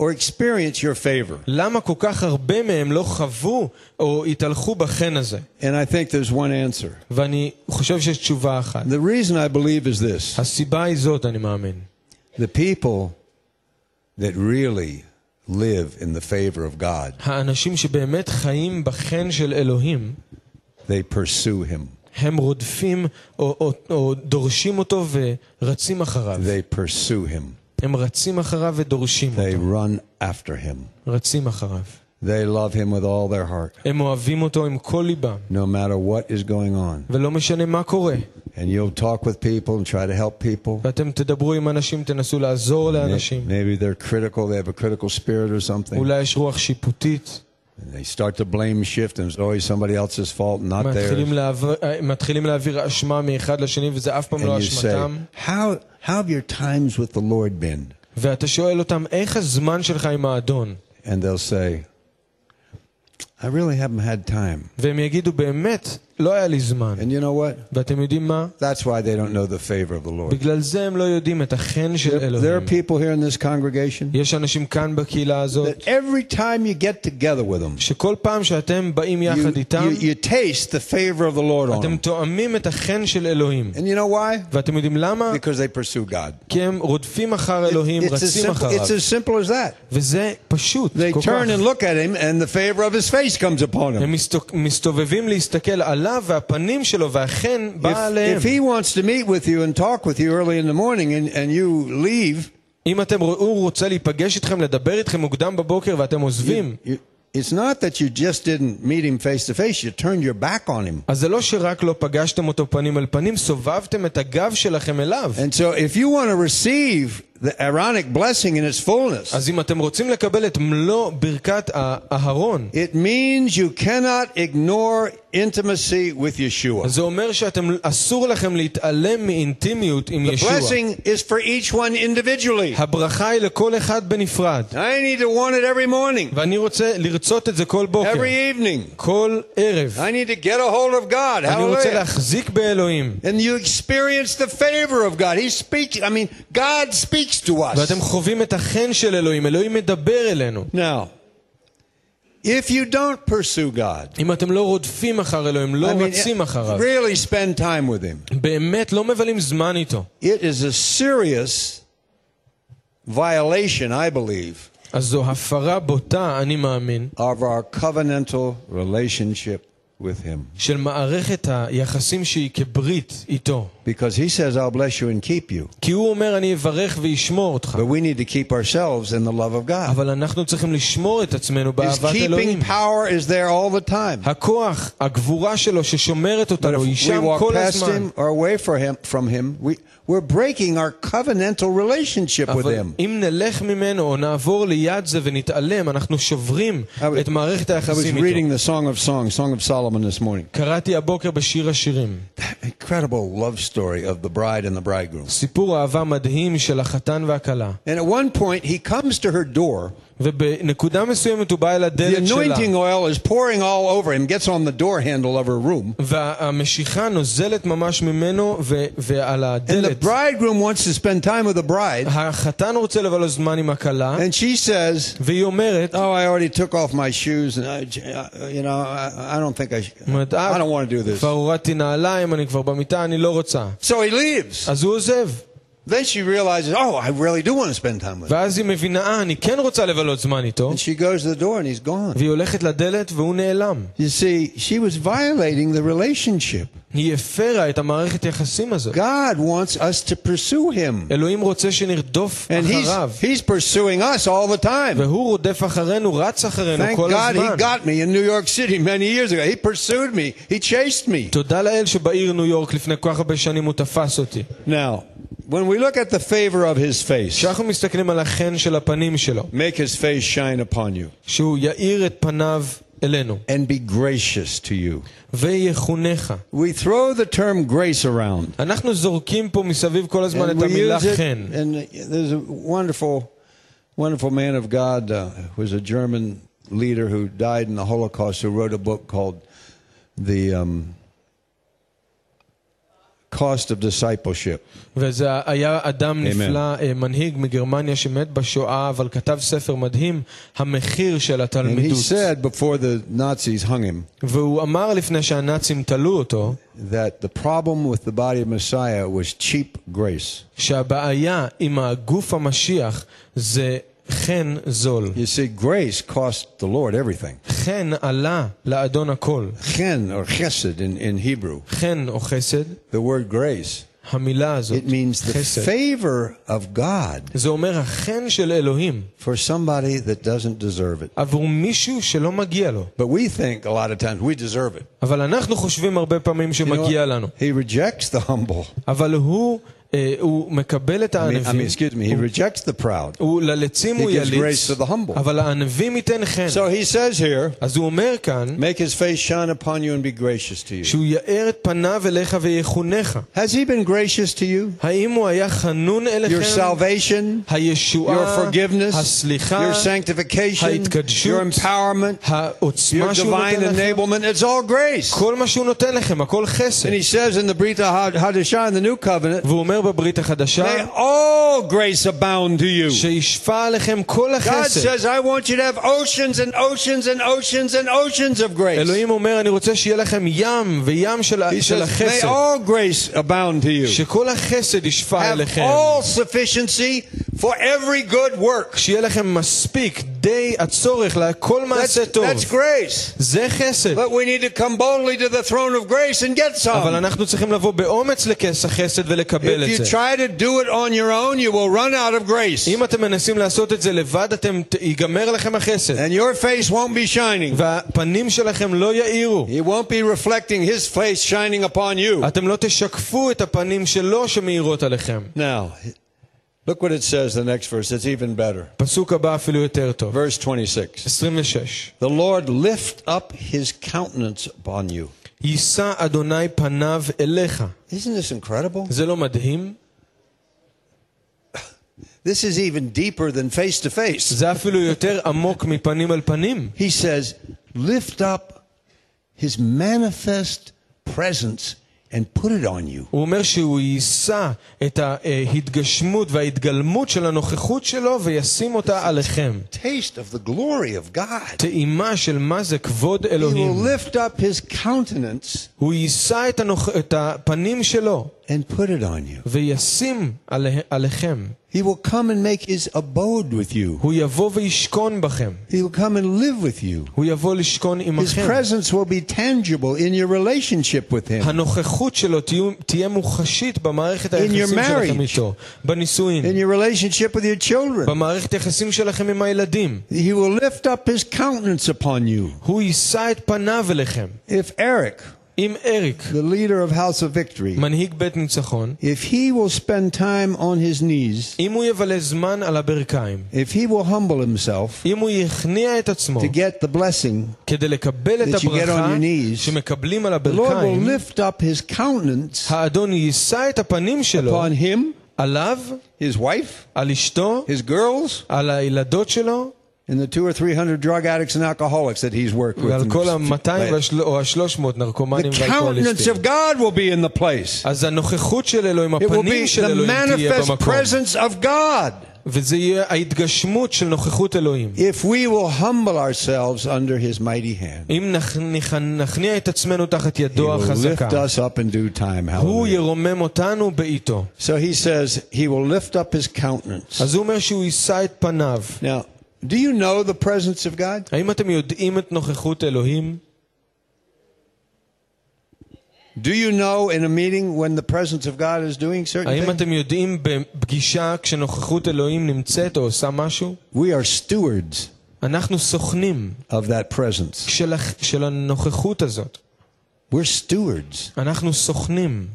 or experience your favor? למה כל כך הרבה מהם לא חוו או התהלכו בחן הזה? And I think there's one answer. ואני חושב שיש תשובה אחת. The reason I believe is this הסיבה היא זאת, אני מאמין. the people that really live in the favor of God, האנשים שבאמת חיים בחן של אלוהים, they pursue him, הם רודפים או, או, או דורשים אותו ורצים אחריו. they pursue him, הם רצים אחריו ודורשים they אותו. run after him, רצים אחריו. they love him with all their heart, הם אוהבים אותו עם כל ליבם, no matter what is going on. ולא משנה מה קורה. And you'll talk with people and try to help people. ואתם תדברו עם אנשים, תנסו לעזור לאנשים. Maybe they're critical, they have a critical spirit or something. אולי יש רוח שיפוטית. And they start to blame shift, and it's always somebody else's fault, not מתחילים theirs. להעביר, אה, מתחילים להעביר אשמה מאחד לשני, וזה אף פעם לא And you say, אשמתם. how, how have your times with the Lord been? ואתה שואל אותם, איך הזמן שלך עם האדון? And they'll say, I really haven't had time. והם יגידו, באמת, לא היה לי זמן. And you know what? ואתם יודעים מה? That's why they don't know the favor of the Lord. בגלל זה הם לא יודעים את החן של There, there are אלוהים. people here in this congregation יש אנשים כאן בקהילה הזאת, that every time you get together with them, שכל פעם שאתם באים you, יחד איתם, you, you taste the favor of the Lord on אתם them. תואמים את החן של אלוהים. And you know why? ואתם יודעים למה? Because they pursue God. כי הם רודפים אחר אלוהים, It's as, רצים simple, אחריו. it's as simple as that. וזה פשוט, They כל turn כך. and look at him, and the favor of his face comes upon him. הם מסתוק- מסתובבים להסתכל עליו, והפנים שלו והחן בא If, עליהם. if he wants to meet with you and talk with you early in the morning and, and you leave, אם אתם, הוא רוצה להיפגש איתכם, לדבר איתכם מוקדם בבוקר ואתם עוזבים, you, it's not that you just didn't meet him face to face, you turned your back on him. אז זה לא שרק לא פגשתם אותו פנים אל פנים, סובבתם את הגב שלכם אליו. And so if you want to receive the Aaronic blessing in its fullness, אז אם אתם רוצים לקבל את מלוא ברכת האהרון, it means you cannot ignore intimacy with Yeshua. אז זה אומר שאתם, אסור לכם להתעלם מאינטימיות עם The ישוע. blessing is for each one individually. הברכה היא לכל אחד בנפרד. I need to want it every morning, ואני רוצה לרצות את זה כל בוקר, every evening. כל ערב. I need to get a hold of God. אני רוצה Hallelujah. להחזיק באלוהים. And you experience the favor of God. He speaks, I mean, God speaks to us. ואתם חווים את החן של אלוהים, אלוהים מדבר אלינו. Now, if you don't pursue God, אם אתם לא רודפים אחר אלוהים, לא I mean, רצים אחריו, really spend time with Him, באמת לא מבלים זמן איתו, it is a serious violation, I believe, אז זו הפרה בוטה, אני מאמין, of our covenantal relationship with Him. של מערכת היחסים שהיא כברית איתו. Because He says, I'll bless you and keep you. כי הוא אומר, אני אברך ואשמור אותך. But we need to keep ourselves in the love of God. אבל אנחנו צריכים לשמור את עצמנו His באהבת אלוהים. keeping power is there all the time. הכוח, הגבורה שלו ששומרת But אותנו, היא if we שם walk כל past הזמן. him or away from him, from him we, we're breaking our covenantal relationship with אבל him. אם נלך ממנו או נעבור ליד זה ונתעלם, אנחנו שוברים I was- את מערכת I was היחסים איתו. reading the Song of Songs, Song of Solomon this morning. קראתי הבוקר בשיר השירים, Incredible love story of the bride and the bridegroom. סיפור אהבה מדהים של החתן והכלה. And at one point, he comes to her door. ובנקודה מסוימת הוא בא אל The הדלת שלה, anointing oil is pouring all over him, gets on the door handle of her room. והמשיכה נוזלת ממש ממנו ו- ועל And the הדלת. bridegroom wants to spend time with the bride. החתן רוצה לבלות זמן עם הכלה, And she says, והיא אומרת, Oh, I already took off my shoes, and I, uh, you know, I, I don't think I, sh- אומרת, I "אה, don't want to do this. כבר הורדתי נעליים, אני כבר במיטה, אני לא רוצה. So he leaves. אז הוא עוזב. Then she realizes, oh, I really do want to spend time with him. ואז היא מבינה, אה, אני כן רוצה לבלות זמן איתו, And she goes to the door and he's gone. והיא הולכת לדלת והוא נעלם. You see, she was violating the relationship. היא הפרה את המערכת יחסים הזאת. God wants us to pursue him. אלוהים רוצה שנרדוף And he's, אחריו. he's pursuing us all the time. והוא רודף אחרינו, רץ אחרינו Thank כל God he הזמן. got me in New York City many years ago. He pursued me. He chased me. תודה לאל שבעיר ניו יורק לפני כל כך הרבה שנים הוא תפס אותי. Now, when we look at the favor of his face, כשאנחנו מסתכלים על החן של הפנים שלו, make his face shine upon you שהוא יאיר את פניו אלינו, and be gracious to you. ויחונך. We throw the term grace around. אנחנו זורקים פה מסביב כל הזמן And את we המילה use it, חן. and there's a wonderful, wonderful man of God uh, who was a German leader who died in the Holocaust, who wrote a book called "The um, Cost of Discipleship." וזה היה אדם Amen. נפלא, אה, מנהיג מגרמניה שמת בשואה, אבל כתב ספר מדהים, המחיר של And he התלמידות. said before the Nazis hung him והוא אמר לפני שהנאצים תלו אותו, that the problem with the body of Messiah was cheap grace. שהבעיה עם הגוף המשיח זה חן זול. You see, grace cost the Lord everything. חן עלה לאדון הכל. Chen or chesed in, in Hebrew, חן או חסד, the word grace, המילה הזאת, it means the חסד, favor of God זה אומר החן של אלוהים for somebody that doesn't deserve it. עבור מישהו שלא מגיע לו. But we think a lot of times we deserve it. אבל אנחנו חושבים הרבה פעמים You know שמגיע what? לנו. He rejects the humble. אבל הוא אה, הוא מקבל את I mean, I mean, הענבים, excuse me, he rejects the proud. הוא ללצים He הוא gives יליץ, grace to the humble. אבל הענבים ייתן חן. So he says here, אז הוא אומר כאן, make his face shine upon you and be gracious to you. שהוא יאר את פניו אליך ויחונך. Has he been gracious to you? האם הוא היה חנון Your אליכם? salvation, your הישועה, forgiveness, הסליחה, your sanctification, ההתקדשות, your empowerment, העוצמה your שהוא divine נותן לכם, enablement, it's all grace. כל מה שהוא נותן לכם, הכל חסד. And he says in the Brit Hadashah in the New Covenant, והוא אומר בברית may החדשה, all grace abound to you. שישפע עליכם כל God החסד. says, I want you to have oceans and oceans and oceans and oceans of grace. אלוהים אומר, אני רוצה שיהיה לכם ים וים של, He של says, may החסד. all grace abound to you. שכל החסד ישפע Have אליכם. all sufficiency for every good work. שיהיה לכם מספיק, די הצורך לכל That's, מעשה טוב. that's grace. זה חסד. But we need to come boldly to the throne of grace and get אבל some. אנחנו צריכים לבוא באומץ לכס החסד ולקבל If את you זה. try to do it on your own, you will run out of grace. אם אתם מנסים לעשות את זה לבד, אתם, ת- ייגמר לכם החסד. And your face won't be shining. והפנים שלכם לא יאירו. He won't be reflecting his face shining upon you. אתם לא תשקפו את הפנים שלו שמאירות עליכם. Now, look what it says, the next verse. It's even better. פסוק הבא אפילו יותר טוב. Verse 26. 26. The Lord lift up his countenance upon you. יישא אדוני פניו אליך. Isn't this incredible? זה לא מדהים? This is even deeper than face to face. זה אפילו יותר עמוק מפנים אל פנים. He says, lift up his manifest presence and put it on you. הוא אומר שהוא יישא את ההתגשמות וההתגלמות של הנוכחות שלו וישים אותה עליכם. Taste of the glory of God. טעימה של מה זה כבוד He will אלוהים. lift up his countenance הוא יישא את, הנוכ... את הפנים שלו and put it on you. וישים עלי... עליכם. He will come and make his abode with you. הוא יבוא וישכון בכם. He will come and live with you. הוא יבוא לשכון His עמכם. presence will be tangible in your relationship with him, הנוכחות שלו תהיה, תהיה מוחשית במערכת your היחסים שלכם marriage. איתו. בנישואין. in your relationship with your children. במערכת היחסים שלכם עם הילדים. He will lift up his countenance upon you. הוא יישא את פניו אליכם. If Eric, אם אריק, the leader of House of Victory, מנהיג בית ניצחון, if he will spend time on his knees, אם הוא יבלה זמן על הברכיים, if he will humble himself אם הוא יכניע את עצמו to get the blessing, כדי לקבל את that you get on הברכה your knees, שמקבלים על the Lord will הברכיים, lift up his countenance האדון יישא את הפנים שלו upon him, עליו, his wife, על אשתו, his girls, על הילדות שלו, and the two or three hundred drug addicts and alcoholics that he's worked with. ועל and כל ה-200 או ה-300 The נרקומנים countenance ואלכוהוליסטים. of God will be in the place. אז הנוכחות של אלוהים, It will הפנים be של the אלוהים תהיה manifest במקום. presence of God. וזה יהיה ההתגשמות של נוכחות אלוהים. If we will humble ourselves under his mighty hand, אם נכ- נכ- נכניע את עצמנו תחת he ידו will lift החזקה, us up in due time. הוא Hallelujah. ירומם אותנו בעיתו. So he says he will lift up his countenance. אז הוא אומר שהוא יישא את פניו. Now, do you know the presence of God? האם אתם יודעים את נוכחות אלוהים? Do you know in a meeting when the presence of God is doing certain האם things? אתם יודעים בפגישה כשנוכחות אלוהים נמצאת או עושה משהו? We are stewards אנחנו סוכנים of that presence. של, הח- של הנוכחות הזאת. We're stewards אנחנו סוכנים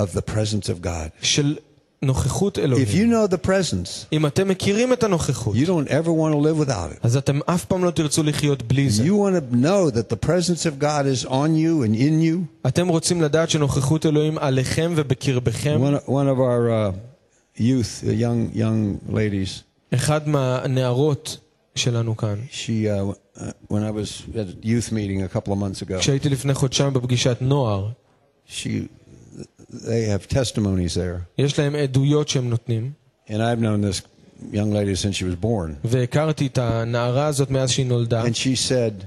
of the presence of God. של נוכחות If you אלוהים. know the presence, אם אתם מכירים את הנוכחות, you don't ever want to live without it. אז אתם אף פעם לא תרצו לחיות בלי זה. You want to know that the presence of God is on you and in you. אתם רוצים לדעת שנוכחות אלוהים עליכם ובקרבכם? One, one of our uh, youth, uh, young young ladies, אחד מהנערות שלנו כאן, she uh, uh, when I was at a youth meeting a couple of months ago, כשהייתי לפני חודשיים בפגישת נוער, she they have testimonies there, יש להם עדויות שהם נותנים, and I've known this young lady since she was born, והכרתי את הנערה הזאת מאז שהיא נולדה, and she said,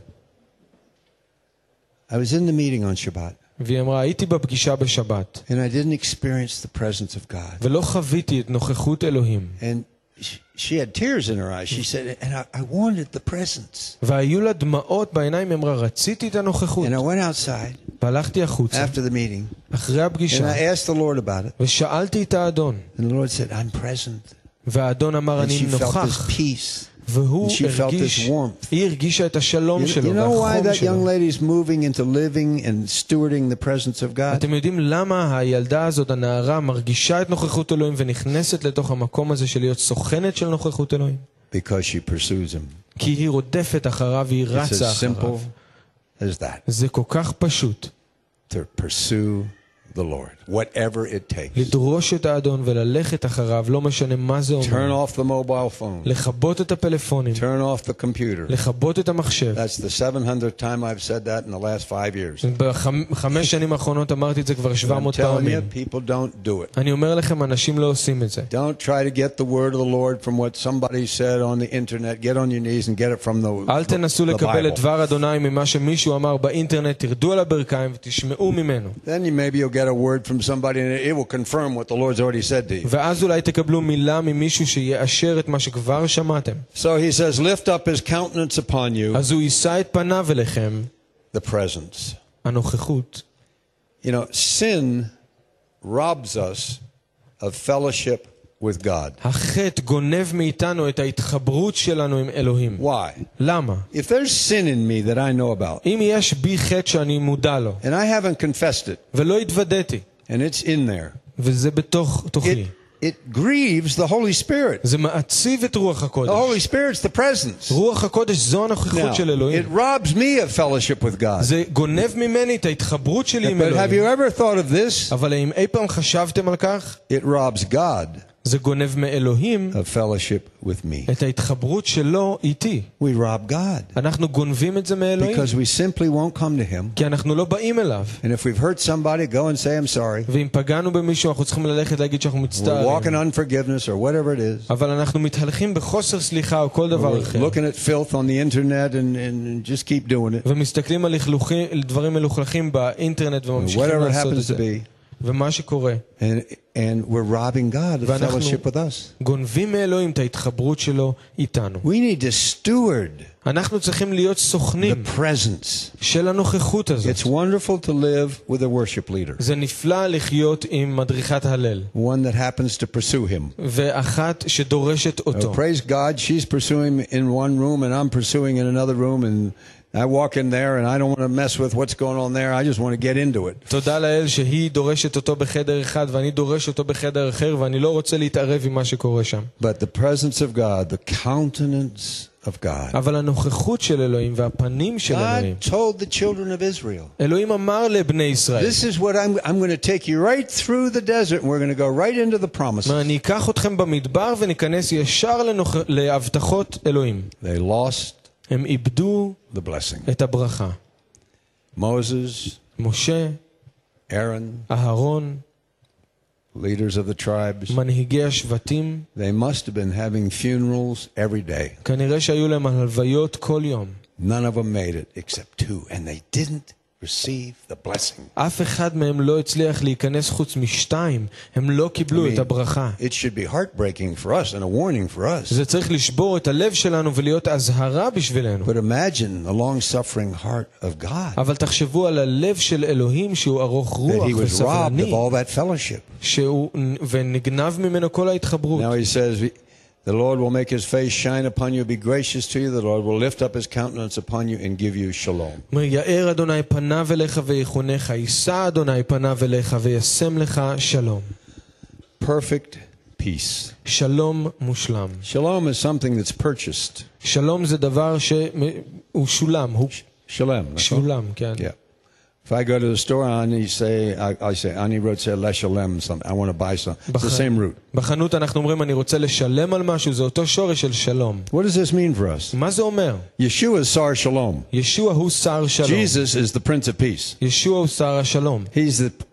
"I was in the meeting on Shabbat, והיא אמרה, הייתי בפגישה בשבת, and I didn't experience the presence of God." ולא חוויתי את נוכחות אלוהים, And she, she had tears in her eyes. She said, "And I, I wanted the presence." והיו לה דמעות בעיניים, היא אמרה, רציתי את הנוכחות. And I went outside והלכתי החוצה, after the meeting, אחרי and הפגישה, I asked the Lord about it. ושאלתי את האדון, And the Lord said, I'm present. והאדון אמר, And אני she felt this נוכח, peace. והוא And she felt הרגיש, this warmth. היא הרגישה את השלום You, שלו you know why והחום that young שלו. lady is moving into living and stewarding the presence of God? אתם יודעים למה הילדה הזאת, הנערה, מרגישה את נוכחות אלוהים ונכנסת לתוך המקום הזה של להיות סוכנת של נוכחות אלוהים? Because she pursues him. כי היא רודפת אחריו והיא It's רצה as אחריו. simple as that. זה כל כך פשוט. To pursue the Lord, whatever it takes. לדרוש את האדון וללכת אחריו, לא משנה מה זה Turn אומר. off the mobile phone. לכבות את הפלאפונים, Turn off the computer. לכבות את המחשב. That's the 700th time I've said that in the last five years. בחמש [laughs] שנים האחרונות אמרתי את זה כבר I'm 700 telling you, פעמים. people don't do it. אני אומר לכם, אנשים לא עושים את זה. Don't try to get the word of the Lord from what somebody said on the internet. Get on your knees and get it from the, אל תנסו the לקבל את Bible. דבר אדוני ממה שמישהו אמר באינטרנט, תרדו על הברכיים ותשמעו ממנו. Then you maybe you'll get a word from somebody and it will confirm what the Lord's already said to you. ואז אולי תקבלו מילה ממישהו שיאשר את מה שכבר שמעתם. So he says, lift up his countenance upon you, אז הוא יישא את פניו אליכם, the presence. הנוכחות. You know, sin robs us of fellowship with God. החטא גונב מאיתנו את ההתחברות שלנו עם אלוהים. Why? למה? If there's sin in me that I know about, אם יש בי חטא שאני מודע לו, and I haven't confessed it, ולא התוודעתי, and it's in there, וזה בתוך תוכי, it, it grieves the Holy Spirit. זה מעציב את רוח The הקודש. Holy Spirit's the presence. רוח הקודש זו הנוכחות Now, של אלוהים. it robs me of fellowship with God. זה גונב ממני את ההתחברות שלי עם But have אלוהים. you ever thought of this? אבל האם אי פעם חשבתם על כך? It robs God זה גונב מאלוהים of fellowship with me. את ההתחברות שלו איתי. We rob God אנחנו גונבים את זה מאלוהים, because we simply won't come to Him. כי אנחנו לא באים אליו. And if we've hurt somebody, go and say, I'm sorry. ואם פגענו במישהו, אנחנו צריכים ללכת להגיד שאנחנו We're walking מצטערים. unforgiveness or whatever it is. אבל אנחנו מתהלכים בחוסר סליחה או כל דבר We're אחר. looking at filth on the internet and, and just keep doing it. ומסתכלים על לכלוכים- על דברים מלוכלכים באינטרנט וממשיכים Whatever it לעשות את happens זה. to be. ומה שקורה, And, and we're robbing God of ואנחנו- fellowship with us. גונבים מאלוהים את ההתחברות שלו איתנו. We need to steward אנחנו צריכים להיות the סוכנים presence. של הנוכחות הזאת. It's wonderful to live with a worship leader, זה נפלא לחיות עם מדריכת הלל, one that happens to pursue him. ואחת שדורשת Oh, אותו. praise God, she's pursuing in one room and I'm pursuing in another room, and I walk in there and I don't want to mess with what's going on there. I just want to get into it. תודה לאל שהיא דורשת אותו בחדר אחד ואני דורש אותו בחדר אחר ואני לא רוצה להתערב עם מה שקורה שם. But the presence of God, the countenance of God. אבל הנוכחות של אלוהים והפנים של אלוהים, God told the children of Israel, אלוהים אמר לבני ישראל, This is what I'm, I'm going to take you right through the desert and we're going to go right into the promises. מה, אני אקח אתכם במדבר וניכנס ישר לנוכ... להבטחות אלוהים. They lost הם איבדו the blessing. את הברכה. Moses, משה, Aaron, אהרון, leaders of the tribes, מנהיגי השבטים, they must have been having funerals every day. כנראה שהיו להם הלוויות כל יום. None of them made it except two, and they didn't receive the blessing. אף אחד מהם לא הצליח להיכנס חוץ משתיים, הם לא קיבלו I את mean, הברכה. It should be heartbreaking for us and a warning for us. זה צריך לשבור את הלב שלנו ולהיות אזהרה בשבילנו. But imagine the long suffering heart of God אבל תחשבו על הלב של אלוהים שהוא ארוך that רוח he was robbed וסבלני, of all that fellowship. שהוא, ונגנב ממנו כל ההתחברות. Now he says, The Lord will make his face shine upon you, be gracious to you. The Lord will lift up his countenance upon you and give you shalom. אומר, יאר אדוני פניו אליך ויחונך, יישא אדוני פניו אליך וישם לך שלום. Perfect peace. שלום מושלם. Shalom is something that's purchased. שלום זה דבר שהוא שולם, הוא Shalom. that's all. שולם, כן. Yeah. If I go to the store and I say, I, I say, Ani wrote say leshalem something. I want to buy something. It's the Bach- same root. בחנות אנחנו אומרים, אני רוצה לשלם על משהו, זה אותו שורש של שלום. What does this mean for us? מה זה אומר? Yeshua is Sar Shalom. ישוע הוא שר שלום. Jesus is the Prince of Peace. ישוע הוא שר השלום. He's the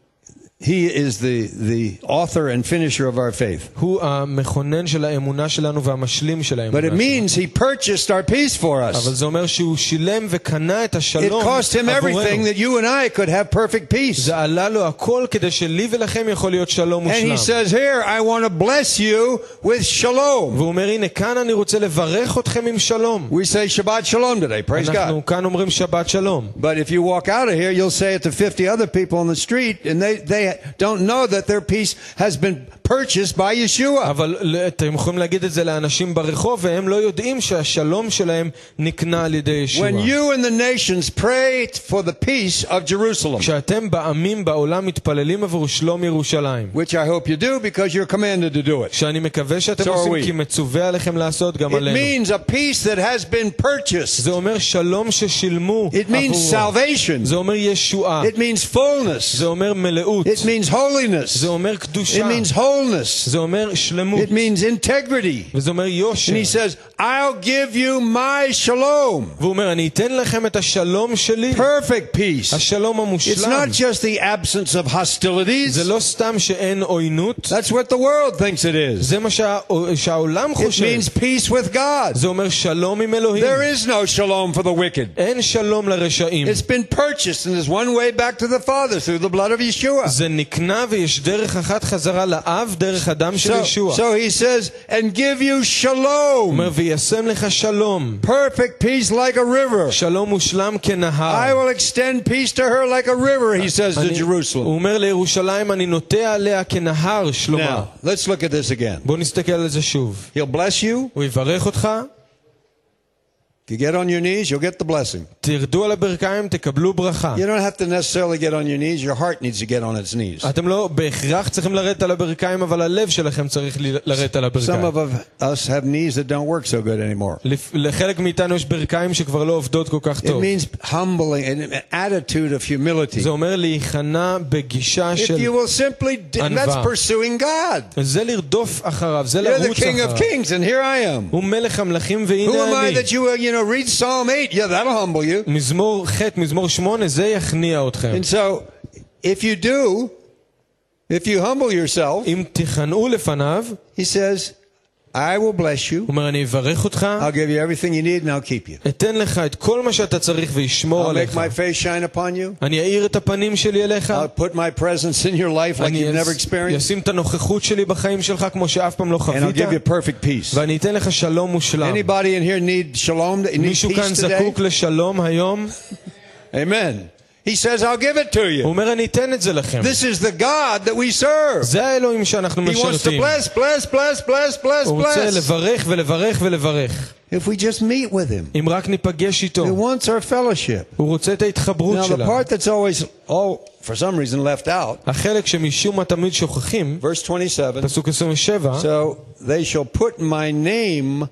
He is the, the author and finisher of our faith. הוא המכונן של האמונה שלנו והמשלים של האמונה But it שלנו. means he purchased our peace for אבל us. זה אומר שהוא שילם וקנה את It השלום cost him everything עבורנו. that you and I could have perfect peace. זה עלה לו הכל כדי שלי ולכם יכול להיות שלום And he מושלם. says here, I want to bless you with shalom. והוא אומר, הנה, כאן אני רוצה לברך אתכם עם שלום. We say Shabbat Shalom today. Praise God. אנחנו כאן אומרים שבת שלום. But if you walk out of here, you'll say it to 50 other people on the street, and they, they they don't know that their peace has been purchased by Yeshua. אבל ל- אתם יכולים להגיד את זה לאנשים ברחוב, והם לא יודעים שהשלום שלהם נקנה על ידי ישוע. When you and the nations pray for the peace of Jerusalem, כשאתם בעמים בעולם מתפללים עבור שלום ירושלים, which I hope you do because you're commanded to do it. שאני מקווה שאתם So are עושים we. כי מצווה עליכם לעשות גם It עלינו. means a peace that has been purchased. זה אומר שלום ששילמו It means עבורו. salvation. זה אומר ישועה. It means fullness. זה אומר מלאות. It means holiness. זה אומר It קדושה. means wholeness. זה אומר שלמות. It means integrity. וזה אומר יושר. And he says, I'll give you my shalom. והוא אומר, אני אתן לכם את השלום שלי, Perfect peace. השלום It's המושלם. not just the absence of hostilities. זה לא סתם שאין עוינות, That's what the world thinks it is. זה מה שה- שהעולם It חושב. means peace with God. זה אומר שלום עם אלוהים. There is no shalom for the wicked. אין שלום לרשעים. It's been purchased, and there's one way back to the Father through the blood of Yeshua. זה נקנה ויש דרך אחת חזרה לאב דרך הדם של So, ישוע. so he says, and give you הוא shalom. אומר, וישם לך שלום. Perfect peace like a river. שלום מושלם I כנהר. will extend peace to her like a river, he says to אני- הוא Jerusalem. אומר לירושלים, אני נוטה עליה כנהר, שלמה. Now, let's look at this again. בואו נסתכל על זה שוב. He'll bless you. הוא יברך אותך, If you get on your knees, you'll get the blessing. תרדו על הברכיים, תקבלו ברכה. You don't have to necessarily get on your knees. Your heart needs to get on its knees. אתם לא בהכרח צריכים לרדת על הברכיים, אבל הלב שלכם צריך ל- לרדת על Some הברכיים. of us have knees that don't work so good anymore. לפ- לחלק מאיתנו יש ברכיים שכבר לא עובדות כל כך It טוב. means humbling, an an attitude of humility. זה אומר להיכנע בגישה If של... you will simply, d- ענווה. that's pursuing God. זה לרדוף אחריו, זה You're the לרוץ King of אחריו. Kings, and here I am. הוא מלך המלכים Who והנה am I אני. that you, uh, you know, read Psalm 8? Yeah, that'll humble you. מזמור ח', מזמור שמונה, זה יכניע אתכם. And so, if you do, if you humble yourself, אם תיכנעו לפניו, he says, I will bless you. הוא אומר, אני אברך אותך, I'll give you everything you need and I'll keep you. אתן לך את כל מה שאתה צריך וישמור I'll make עליך. my face shine upon you. אני אאיר את הפנים שלי אליך, I'll put my presence in your life like אני you've never אס- experienced. אשים את הנוכחות שלי בחיים שלך כמו שאף פעם לא And I'll חווית, give you perfect peace. ואני אתן לך שלום מושלם. Anybody in here need shalom? Need מישהו כאן peace today? זקוק לשלום היום? Amen. He says, I'll give it to הוא you. אומר, אני אתן את זה לכם. This is the God that we serve. זה האלוהים שאנחנו He wants to משרתים. bless, bless, bless, bless, bless, הוא רוצה bless. לברך ולברך ולברך. If we just meet with him. אם רק ניפגש He איתו. wants our fellowship. הוא רוצה את ההתחברות Now, the שלנו. part that's always, oh, for some reason left out, החלק שמשום מה תמיד שוכחים, verse 27, פסוק 27, so they shall put my name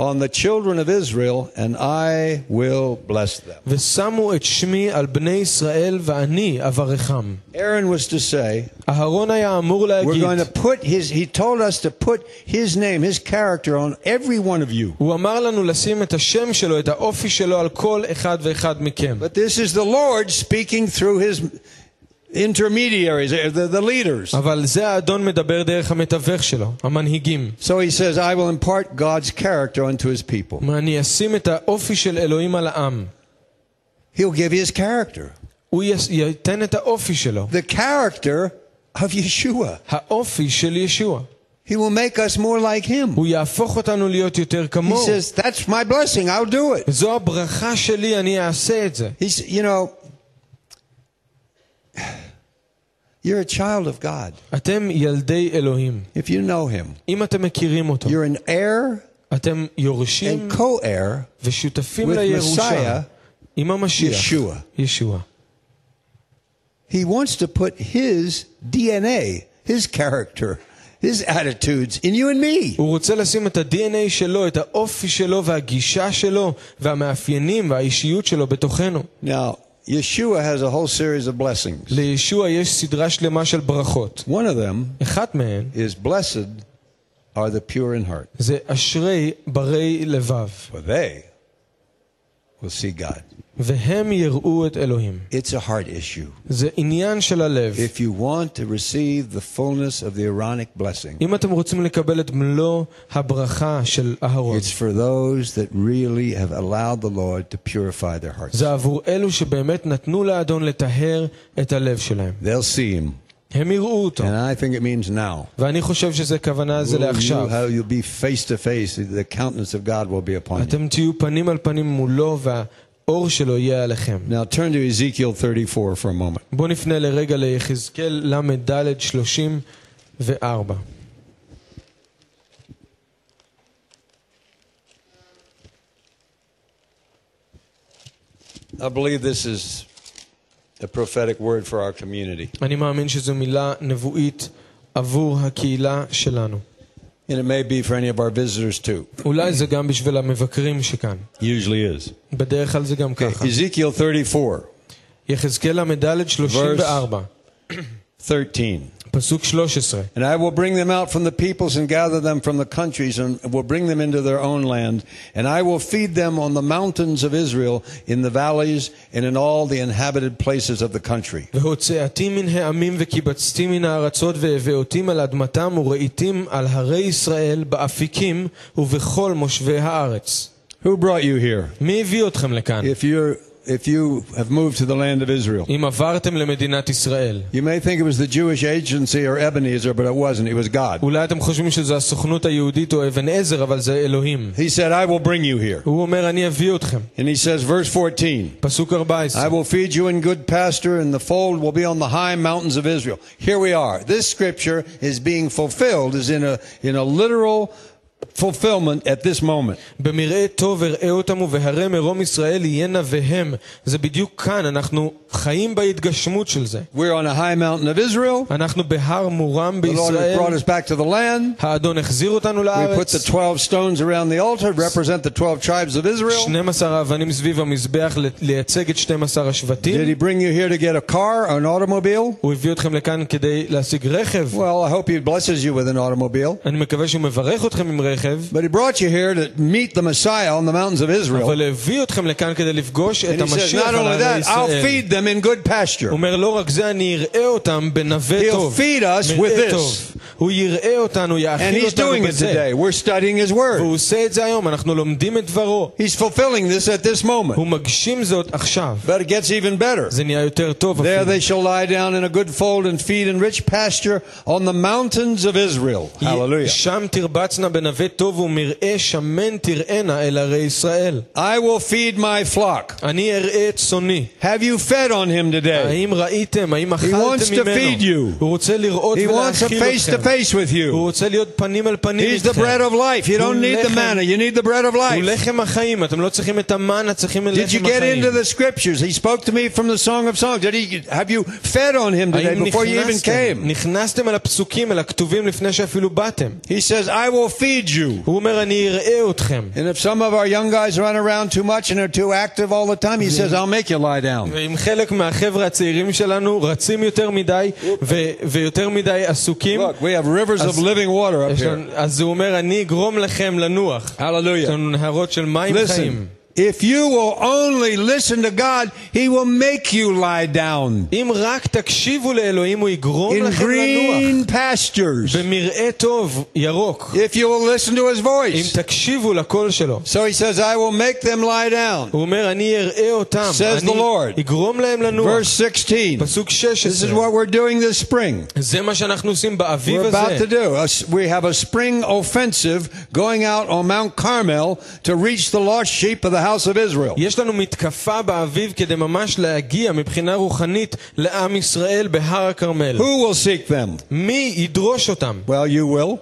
on the children of Israel, and I will bless them. ושמו את שמי על בני ישראל ואני אברכם. Aaron was to say, אהרון היה אמור we're להגיד, going to put his, he told us to put his name, his character on every one of you. הוא אמר לנו לשים את השם שלו, את האופי שלו על כל אחד ואחד מכם. But this is the Lord speaking through his intermediaries, uh, the, the leaders. אבל זה האדון מדבר דרך המתווך שלו, המנהיגים. So he says, I will impart God's character unto his people. הוא אומר, אני אשים את האופי של אלוהים על העם. He'll give his character. הוא יס- ייתן את האופי שלו. The character of Yeshua. האופי של ישוע. He will make us more like him. הוא יהפוך אותנו להיות יותר He כמוהו. says, That's my blessing, I'll do it. זו הברכה שלי, אני אעשה את זה. He's, you know, you're a child of God. אתם ילדי אלוהים. If you know him, אם אתם מכירים אותו, you're an heir אתם יורשים and co heir ושותפים with לירושה Messiah, עם המשיח, Yeshua. ישוע. He wants to put his DNA, his character, his attitudes in you and me. הוא רוצה לשים את ה-DNA שלו, את האופי שלו והגישה שלו והמאפיינים והאישיות שלו בתוכנו. Now, Yeshua has a whole series of blessings. לישוע יש סדרה שלמה של ברכות. One of them אחת מהן is blessed are the pure in heart, זה אשרי ברי לבב, for they will see God. והם יראו את אלוהים. It's a heart issue. זה עניין של הלב. If you want to receive the fullness of the Aaronic blessing, אם אתם רוצים לקבל את מלוא הברכה של אהרון, it's for those that really have allowed the Lord to purify their hearts. זה עבור אלו שבאמת נתנו לאדון לטהר את הלב שלהם. They'll see him. הם יראו אותו, And I think it means now. ואני חושב שזה כוונה זה Ooh, you, לעכשיו. how you'll be face to face, the countenance of God will be upon you. אתם תהיו פנים על פנים מולו, האור שלו יהיה עליכם. Now turn to Ezekiel 34 for a moment. בואו נפנה לרגע ליחזקאל ל"ד 34. I believe this is a prophetic word for our community. אני מאמין שזו מילה נבואית עבור הקהילה שלנו. And it may be for any of our visitors too. אולי זה גם בשביל המבקרים שכאן. Usually is. בדרך כלל זה גם ככה. Ezekiel 34, יחזקאל ל"ד 34, 13. פסוק 13. And I will bring them out from the peoples and gather them from the countries and will bring them into their own land. And I will feed them on the mountains of Israel, in the valleys, and in all the inhabited places of the country. והוצאתי מן העמים וקיבצתי מן הארצות והביאותים על אדמתם וראיתים על הרי ישראל באפיקים ובכל מושבי הארץ. Who brought you here? מי הביא אתכם לכאן? If you're if you have moved to the land of Israel. אם עברתם למדינת ישראל. You may think it was the Jewish agency or Ebenezer, but it wasn't. It was God. אולי אתם חושבים שזו הסוכנות היהודית או אבן עזר, אבל זה אלוהים. He said, I will bring you here. הוא אומר, אני אביא אתכם. And he says, verse 14, פסוק 14. I will feed you in good pasture, and the fold will be on the high mountains of Israel. Here we are. This scripture is being fulfilled, is in a, in a literal fulfillment at this moment. במראה טוב אראה אותם ובהרי מרום ישראל יהיה נביהם. זה בדיוק כאן, אנחנו חיים בהתגשמות של זה. We're on a high mountain of Israel. אנחנו בהר מורם The Lord has brought בישראל. us back to the land. האדון החזיר אותנו We put the לארץ. 12 stones around the altar, represent the 12 tribes of Israel. 12 האבנים סביב המזבח ל- לייצג את 12 Did השבטים. he bring you here to get a car or an automobile? הוא הביא אתכם לכאן כדי להשיג רכב. Well, I hope he blesses you with an automobile. אני מקווה שהוא מברך אתכם עם רכב. But he brought you here to meet the Messiah on the mountains of Israel. אבל הביא אתכם לכאן כדי לפגוש את And he says, המשיח not על only הרי that, I'll ישראל. feed them in good pasture. הוא אומר, לא רק זה, אני אראה אותם בנווה He'll טוב. feed us with מרעה this. טוב. הוא יראה אותנו, And יאכיל he's אותנו doing it בזה. today. We're studying his והוא word. עושה את זה היום, אנחנו לומדים את דברו. He's fulfilling this at this moment. הוא מגשים זאת עכשיו. But it gets even better. זה נהיה יותר טוב There אפילו. they shall lie down in a good fold and feed in rich pasture on the mountains of Israel. Hallelujah. שם תרבצנה בנווה טוב ומרעה שמן תראינה אל ערי ישראל. I will feed my flock. אני אראה את צוני. Have you fed on him today? האם ראיתם? האם wants אכלתם to feed you. ממנו? הוא רוצה לראות He wants a ולהאכיל face to אתכם. face with הוא you. רוצה להיות פנים אל פנים He's the bread איתכם. of life. You don't need the לחם. manna. You need the bread of הוא life. לחם החיים, אתם לא צריכים את המנה, צריכים את Did you לחם get into החיים. the scriptures? He spoke to me from the Song of Songs. Did he have you fed on him today האם before you even נכנסתם? came? נכנסתם אל הפסוקים, אל הכתובים לפני שאפילו באתם. He says, I will feed you. הוא אומר, אני אראה אתכם. And if some of our young guys run around too much and are too active all the time, he says, I'll make you lie down. ואם חלק מהחבר'ה הצעירים שלנו רצים יותר מדי ו- ויותר מדי עסוקים, Look, we have rivers of living water up יש here. לנו- אז הוא אומר, אני אגרום לכם לנוח. יש Hallelujah. לנו נהרות של מים חיים. Listen, if you will only listen to God, He will make you lie down אם רק תקשיבו לאלוהים, הוא יגרום in לכם לנוח. green pastures. במרעה טוב, ירוק. If you will listen to His אם voice. תקשיבו לקול שלו. So He says, I will make them lie down. הוא אומר, אני אראה אותם. Says the אני Lord. אגרום להם לנוח. Verse 16. פסוק This is 16. what we're doing this spring. זה מה שאנחנו עושים באביב We're about to הזה. do. A s- We have a spring offensive going out on Mount Carmel to reach the lost sheep of the house of Israel. יש לנו מתקפה באביב כדי ממש להגיע מבחינה רוחנית לעם ישראל בהר הכרמל. Who will seek them? מי ידרוש אותם? Well, you will.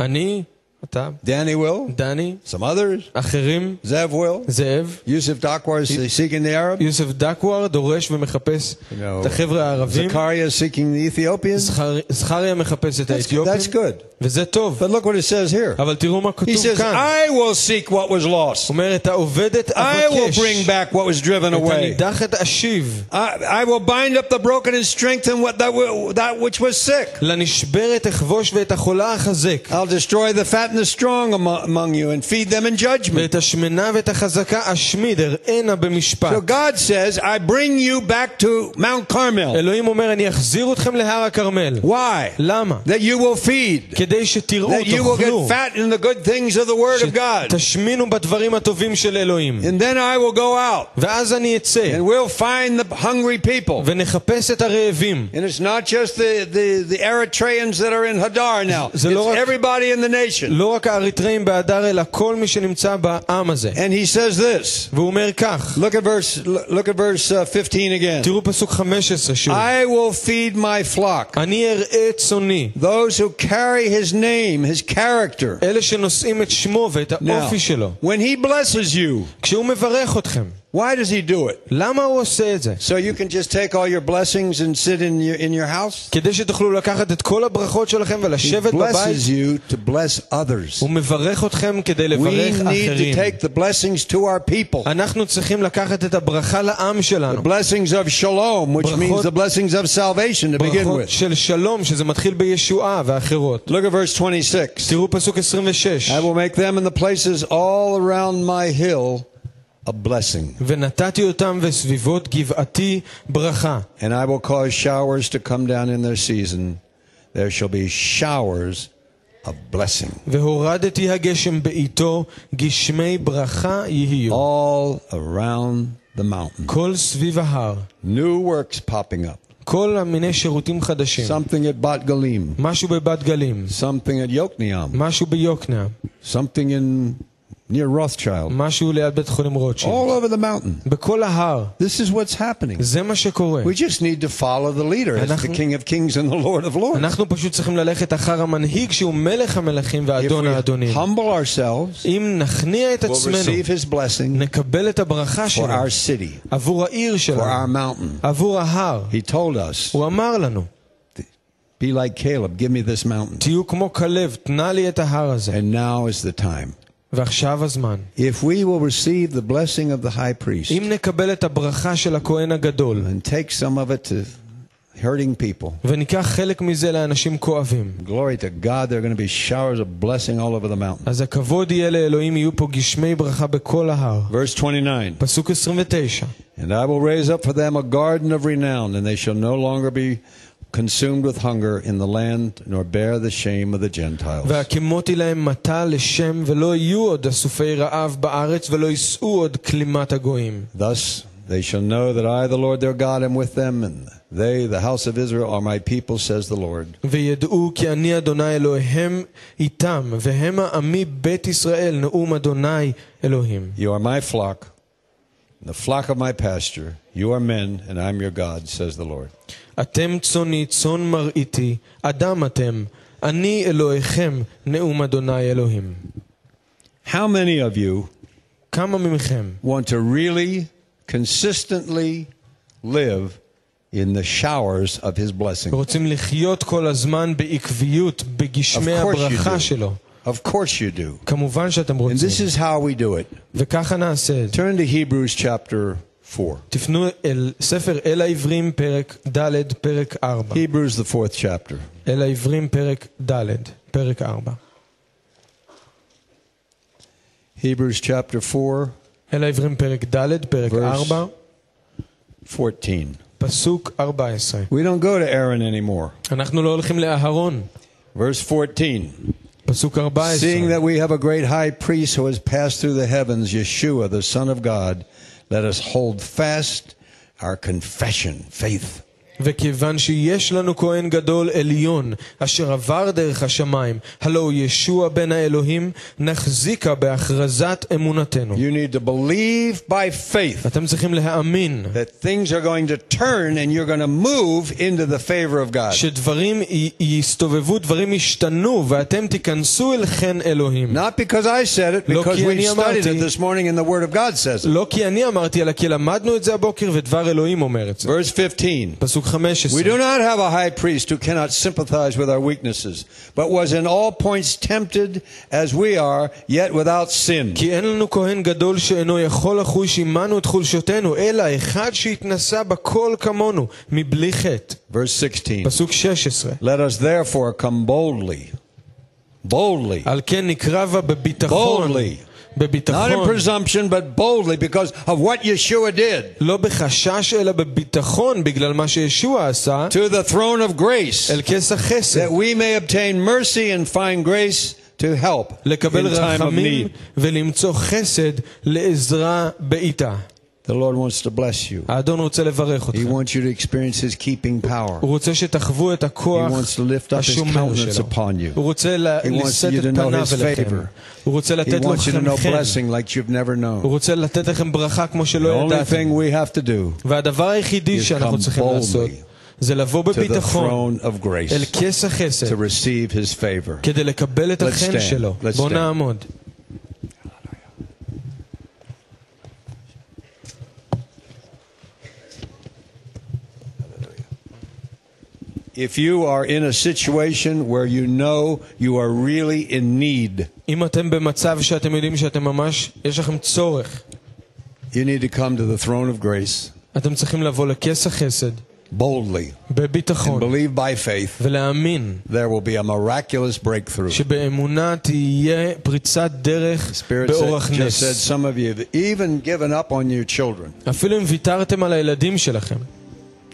אני, אתה, Danny will. דני, Some others. אחרים, Zev will. זאב, Yusuf Dakwar is seeking the Arab. יוסף דקואר דורש ומחפש No. את החבר'ה הערבים. Zechariah is seeking the Ethiopians. זכר- זכריה מחפש את That's, האתיופים, that's good. וזה טוב. But look what it says here. אבל תראו מה He כתוב says, כאן. I will seek what was lost. הוא אומר, את העובדת I will אבקש, bring back what was driven את away. הנידחת אשיב, I, I will bind up the broken and strengthen what that, wi- that which was sick. לנשברת אכבוש ואת החולה אחזק, I'll destroy the fat and the strong among, among you and feed them in judgment. ואת השמנה ואת החזקה אשמיד, אראנה במשפט. So God says, I bring you back to Mount Carmel. אלוהים אומר, אני אחזיר אתכם להר הכרמל. Why? למה? That you will feed. כדי שתראו, That you will תאכלו, get fat in the good things of the Word of God. שתשמינו בדברים הטובים של אלוהים. And then I will go out ואז אני אצא, and we'll find the hungry people. ונחפש את הרעבים. And it's not just the, the, the Eritreans that are in Hadar now. It's זה לא רק- everybody in the nation. לא רק האריתראים בהדר, אלא כל מי שנמצא בעם הזה. And he says this. והוא אומר כך, Look at verse look at verse uh, 15 again. תראו פסוק 15 שוב. I will feed my flock. אני אראה את צוני, Those who carry his name, his character. אלה שנושאים את שמו ואת Now, האופי שלו. when he blesses you, כשהוא מברך אתכם, why does he do it? למה הוא עושה את זה? So you can just take all your blessings and sit in your in your house? כדי שתוכלו לקחת את כל הברכות שלכם He ולשבת בבית. blesses you to bless others. הוא מברך אתכם כדי We לברך need to אחרים. take the blessings to our people. אנחנו צריכים לקחת את הברכה לעם The שלנו. blessings of shalom, which means ברכות- the blessings of salvation to begin ברכות with. של שלום, שזה מתחיל בישועה ואחרות. Look at verse 26. תראו פסוק 26. I will make them in the places all around my hill a blessing, ונתתי אותם וסביבות גבעתי ברכה. and I will cause showers to come down in their season. There shall be showers of blessing והורדתי הגשם בעיתו, גשמי ברכה יהיו. all around the mountain. כל סביב ההר. New works popping up. כל המיני שירותים חדשים. Something at Bat Galim, משהו בבת גלים. something at Yokneam, משהו ביוקנעם. something in near Rothschild. משהו ליד בית חולים רוטשילד. All over the mountain. בכל ההר. This is what's happening. זה מה שקורה. We just need to follow the leader as the אנחנו- King of Kings and the Lord of Lords. אנחנו פשוט צריכים ללכת אחר המנהיג שהוא מלך המלכים If ואדון we האדונים. humble ourselves, אם נכניע את we'll עצמנו, receive His blessing נקבל את הברכה for שלו our city, עבור העיר for our שלנו, mountain. עבור ההר. He told us, הוא אמר לנו, Be like Caleb, give me this mountain. תהיו כמו כלב, תנה לי את ההר הזה. And now is the time. ועכשיו הזמן. If we will receive the blessing of the high priest אם נקבל את הברכה של הכהן הגדול, and take some of it to hurting people, וניקח חלק מזה לאנשים כואבים, glory to God, there are going to be showers of blessing all over the mountain. אז הכבוד יהיה לאלוהים, יהיו פה גשמי ברכה בכל ההר. Verse 29 פסוק 29. And I will raise up for them a garden of renown, and they shall no longer be consumed with hunger in the land, nor bear the shame of the Gentiles. והקימותי להם מטע לשם, ולא יהיו עוד אסופי רעב בארץ, ולא יישאו עוד כלימת הגויים. Thus they shall know that I, the Lord their God, am with them, and they, the house of Israel, are my people, says the Lord. וידעו כי אני אדוני אלוהיהם איתם, והם העמי בית ישראל, נאום אדוני אלוהים. You are my flock, the flock of my pasture. You are men, and I'm your God, says the Lord. אתם צאני, צאן מרעיתי, אדם אתם, אני אלוהיכם, נאום אדוני אלוהים. How many of you כמה מכם want to really consistently live in the showers of his blessing? רוצים לחיות כל הזמן בעקביות, Of בגשמי course you הברכה do. שלו? Of course you do. כמובן שאתם And this רוצים. is how we do it. וככה נעשה את זה. Turn to Hebrews chapter 4. תפנו אל ספר אל העברים פרק ד' פרק 4. Hebrews, the fourth chapter. אל העברים פרק ד' פרק 4. Hebrews chapter 4, אל העברים פרק ד' פרק Verse 4 14. פסוק 14. We don't go to Aaron anymore. אנחנו לא הולכים לאהרון. Verse 14. Seeing that we have a great high priest who has passed through the heavens, Yeshua, the Son of God, let us hold fast our confession, faith. וכיוון שיש לנו כהן גדול עליון, אשר עבר דרך השמיים, הלא הוא ישוע בן האלוהים, נחזיקה בהכרזת אמונתנו. You need to believe by faith אתם צריכים להאמין that things are going to turn and you're going to move into the favor of God. שדברים י- יסתובבו, דברים ישתנו, ואתם תיכנסו אל חן אלוהים. Not because I said it, לא because כי we אני studied אמרתי. it this morning and the Word of God says it. לא כי אני אמרתי, אלא כי למדנו את זה הבוקר, ודבר אלוהים אומר את זה. Verse 15. פסוק We 15. do not have a high priest who cannot sympathize with our weaknesses, but was in all points tempted as we are, yet without sin. כי אין לנו כהן גדול שאינו יכול לחוש עמנו את חולשותינו, אלא אחד שהתנסה בכל כמונו, מבלי חטא. Verse 16. פסוק 16. Let us therefore come boldly, boldly, על כן נקרא בה בביטחון, boldly, not in בביטחון, presumption, but boldly because of what Yeshua did, לא בחשש אלא בביטחון בגלל מה שישוע עשה, to the throne of grace, אל כס החסד, that we may obtain mercy and find grace to help in לקבל time of רחמים need. ולמצוא חסד לעזרה בעיתה. The Lord wants to bless you. האדון רוצה לברך He אתכם. wants you to experience His keeping power. הוא רוצה שתחוו את He הכוח wants to lift up His השומר countenance שלו. upon you. הוא רוצה ל- He wants לשאת you את to know פניו His אליכם. favor. הוא רוצה He לתת wants you to לכם know חן. blessing like you've never הוא known. רוצה לתת לכם ברכה כמו The שלא only ידעתם. thing we have to do והדבר היחידי is שאנחנו come צריכים לעשות boldly זה לבוא to the בביטחון throne of grace אל כס החסד to receive His favor. כדי לקבל את Let's החן stand. שלו. Let's בואו stand. נעמוד. If you are in a situation where you know you are really in need, אם אתם במצב שאתם יודעים שאתם ממש, יש לכם צורך, you need to come to the throne of grace אתם צריכים לבוא לכס החסד boldly and בביטחון believe by faith ולהאמין there will be a miraculous breakthrough. שבאמונה תהיה פריצת דרך Spirit באורח said, just said נס. some of you have even given up on your children. אפילו אם ויתרתם על הילדים שלכם,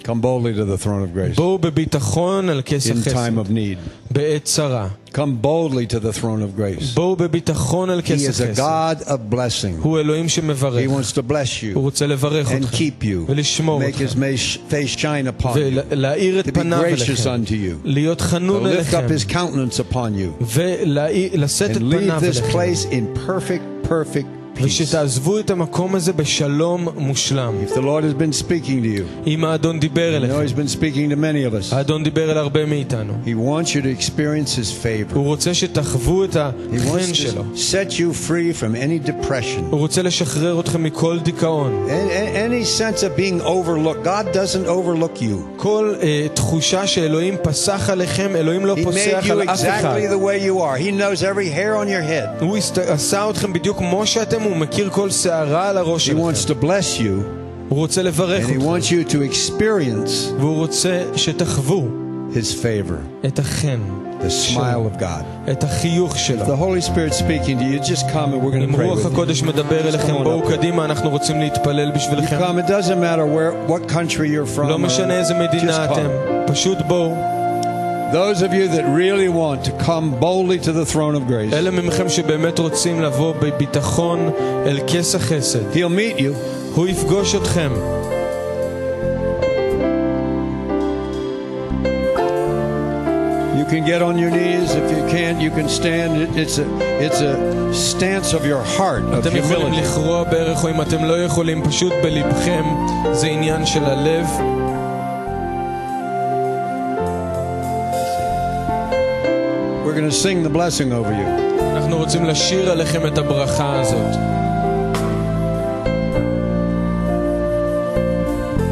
Come boldly to the throne of grace בואו בביטחון על כס in time החסד, of need. בעת צרה. Come boldly to the throne of grace. בואו בביטחון על He כס is a החסד. God of blessing. הוא אלוהים שמברך. He wants to bless הוא you רוצה לברך and אתכם keep you, ולשמור make His אתכם ma- face shine upon you, ולהאיר את to be פניו gracious אליכם, unto you, להיות to חנון lift אליכם up His countenance upon you, ולשאת את and leave פניו this אליכם place in perfect, perfect peace. ושתעזבו את המקום הזה בשלום מושלם. If the Lord has been speaking to you, אם האדון דיבר I know אליכם, He's been speaking to many of us. האדון דיבר אל הרבה מאיתנו. He wants you to experience His favor. הוא רוצה שתחוו את He החן wants שלו. to set you free from any depression, הוא רוצה לשחרר אתכם מכל דיכאון. a- a- any sense of being overlooked. God doesn't overlook you. כל אה, תחושה שאלוהים פסח עליכם, אלוהים לא He פוסח made you על אף אחד. exactly the way you are. He knows every hair on your head. הוא הסת- עשה אתכם בדיוק כמו שאתם, הוא מכיר כל שערה על הראש He wants שלכם. to bless you, הוא רוצה לברך and He אתכם, wants you to experience והוא רוצה שתחוו His favor, את החן, the smile of God. את החיוך שלו. The Holy Spirit speaking to you, just come and we're going אם to pray רוח with you. הקודש מדבר אליכם, Come on בואו up. קדימה, אנחנו רוצים להתפלל You בשבילכם. come. It doesn't matter where, what country you're from. לא or- משנה איזה מדינה just אתם, come. פשוט בואו. Those of you that really want to come boldly to the throne of grace, אלה מכם שבאמת רוצים לבוא בביטחון אל כס החסד, He'll meet you. הוא יפגוש אתכם. You can get on your knees. If you can't, you can stand. It- It's a, it's a stance of your heart, of אתם יכולים humility. לכרוע ברך, או אם אתם לא יכולים, פשוט בלבכם, זה עניין של הלב. We're going to sing the blessing over you. אנחנו רוצים לשיר עליכם את הברכה הזאת.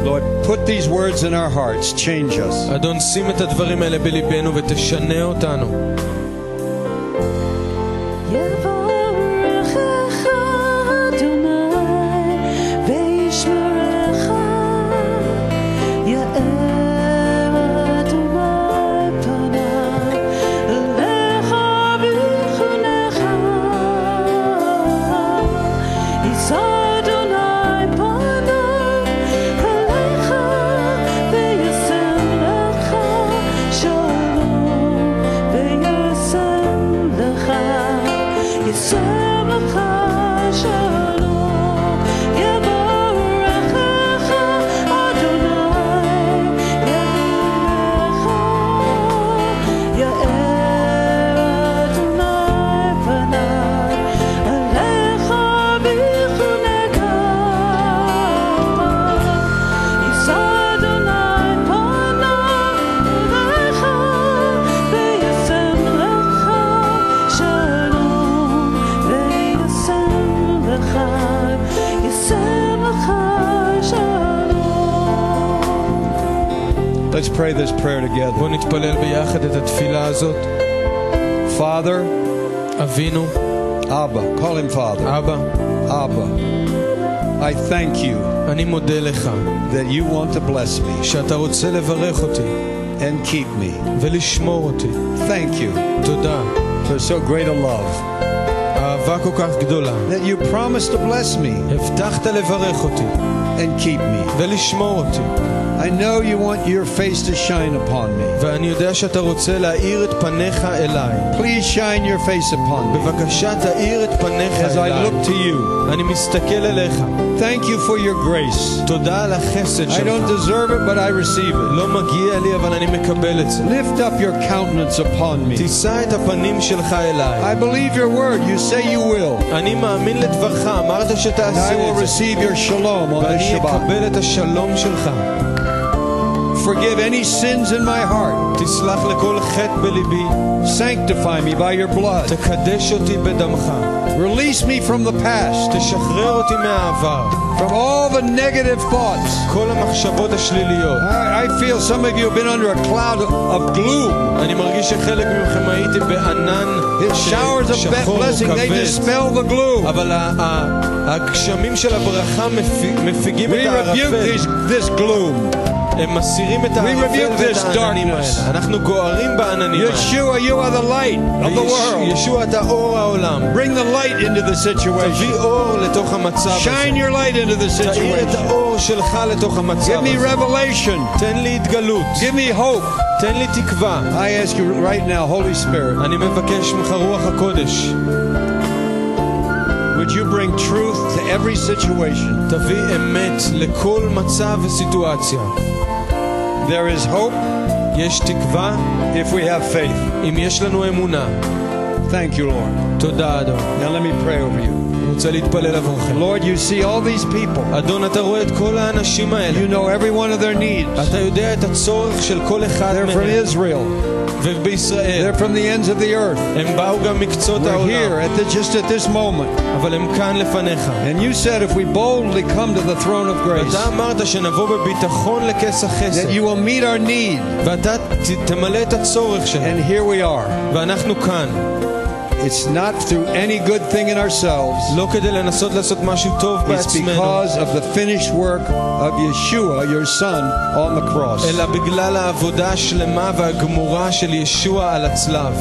Lord, put these words in our hearts. Change us. אדון, שים את הדברים האלה בליבנו ותשנה אותנו. pray this prayer together. בואו נתפלל ביחד את התפילה הזאת. Father, אבינו, Abba, call him Father. אבא, Abba, I thank you אני מודה לך that you want to bless me שאתה רוצה לברך אותי and keep me. ולשמור אותי. Thank you תודה. for so great a love אהבה כל כך גדולה. that you promised to bless me הבטחת לברך אותי and keep me. ולשמור אותי. I know you want your face to shine upon me. ואני יודע שאתה רוצה להאיר את פניך אליי. Please shine your face upon me בבקשה תאיר את פניך as I אליי. look to you. אני מסתכל אליך. Thank you for your grace. תודה על החסד I שלך. don't deserve it, but I receive it. לא מגיע לי, אבל אני מקבל את זה. Lift up your countenance upon me. תישא את הפנים שלך אליי. I believe your word. You say you will. אני מאמין לדברך, אמרת And I שתעשה will את זה. receive your shalom on this ואני Shabbat. אקבל את השלום שלך. Forgive any sins in my heart. Sanctify me by your blood. Release me from the past. From all the negative thoughts. I, I feel some of you have been under a cloud of gloom. The showers of blessing, they dispel the gloom. We rebuke this, this gloom. הם מסירים את rebuke הערפל ואת this העננים darkness. האלה. אנחנו גוערים בעננים האלה. Yeshua, you are the light of the ויש- world. ישוע אתה אור העולם. Bring the light into the situation. תביא אור לתוך המצב הזה. Shine your light into the תאיר את situation. האור שלך לתוך המצב Give me הזה. revelation. תן לי התגלות. Give me hope. תן לי תקווה. I ask you right now, Holy Spirit, אני מבקש ממך רוח הקודש. would you bring truth to every situation? תביא אמת לכל מצב וסיטואציה. There is hope יש תקווה if we have faith. אם יש לנו אמונה. Thank you, Lord. תודה אדון. Now let me pray over you. אני רוצה להתפלל עבורכם. Lord, you see all these people. אדון, אתה רואה את כל האנשים האלה. You know every one of their needs. אתה יודע את הצורך של כל אחד They're from מהם. Israel. ובישראל. They're from the ends of the earth. הם באו גם מקצות We're here העולם. at the, just at this moment. אבל הם כאן לפניך. And you said if we boldly come to the throne of grace, ואתה אמרת שנבוא בביטחון לכס החסד. that you will meet our need. ואתה ת- תמלא את הצורך שלנו. And here we are. ואנחנו כאן. It's not through any good thing in ourselves. לא כדי לנסות לעשות משהו טוב It's בעצמנו, because of the finished work of Yeshua, your son, on the cross. אלא בגלל העבודה השלמה והגמורה של ישוע על הצלב.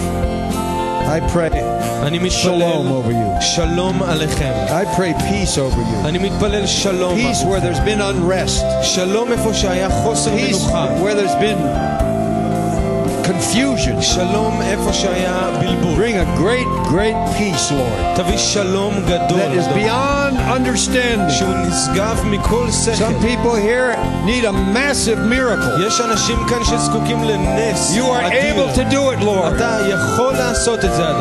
I pray, אני מתפלל Shalom over you. שלום עליכם. I pray peace over you. אני מתפלל שלום. Peace where there's been unrest. שלום איפה שהיה חוסר Peace מנוחה. where there's been confusion. Shalom Bring a great, great peace, Lord. That is beyond understanding. Some people here need a massive miracle. You are able to do it, Lord.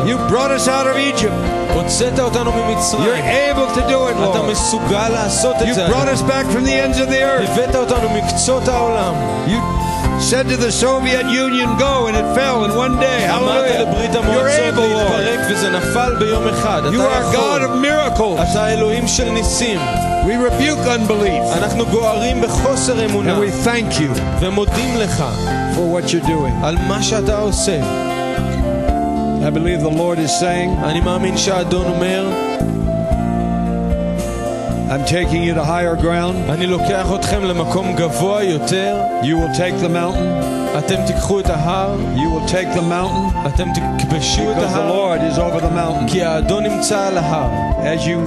You brought us out of Egypt. You're able to do it, Lord. You brought us back from the ends of the earth. You said to the Soviet Union, go, and it fell in one day. Hallelujah. You're able, Lord. You are God of miracles. We rebuke unbelief. And we thank you for what you're doing. I believe the Lord is saying, I'm taking you to higher ground. אני לוקח אתכם למקום גבוה יותר, You will take the mountain. אתם תיקחו את ההר, You will take the mountain אתם תכבשו את because the ההר, Lord is over the mountain. כי האדון נמצא על ההר. As you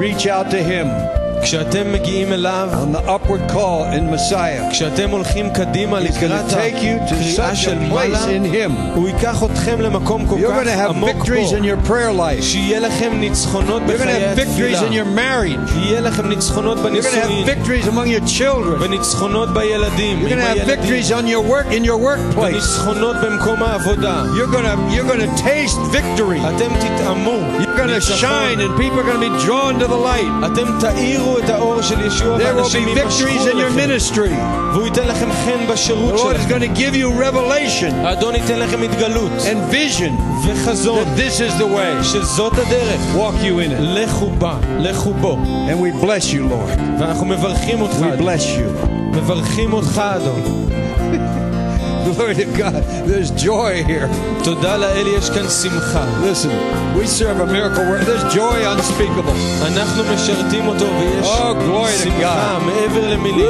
reach out to Him כשאתם מגיעים אליו, on the upward call in Messiah, כשאתם הולכים קדימה He's going לקראת to take you to הקריאה such של a place מעלה, in Him. הוא ייקח אתכם למקום כל You're going to כך have עמוק victories in פה, your prayer life. שיהיה לכם ניצחונות You're going to בחיי have victories in התפילה, your marriage. יהיה לכם ניצחונות You're going to have בנישואין, victories among your children. וניצחונות בילדים, You're going עם to have הילדים, victories on your work in your workplace. וניצחונות במקום העבודה. You're going to you're going to taste victory. אתם תטעמו You're going to ניצחון. shine and people are going to be drawn to the light. אתם תאירו את האור של ישוע There will ואנשים be victories יימשכו in your אליכם ministry. והוא ייתן לכם חן The בשירות Lord is שלכם. going to give you revelation האדון ייתן לכם התגלות and vision וחזון that this is the way. שזאת הדרך. Walk you in it. לכו בה, לכו בו. And we bless you, Lord. ואנחנו מברכים אותך, We אדון. bless you. מברכים אותך, אדון. [laughs] Glory to God. There's joy here. תודה לאל, יש כאן שמחה. Listen, we serve a miracle where there's joy unspeakable. אנחנו משרתים אותו ויש Oh, glory to שמחה God. מעבר למילים.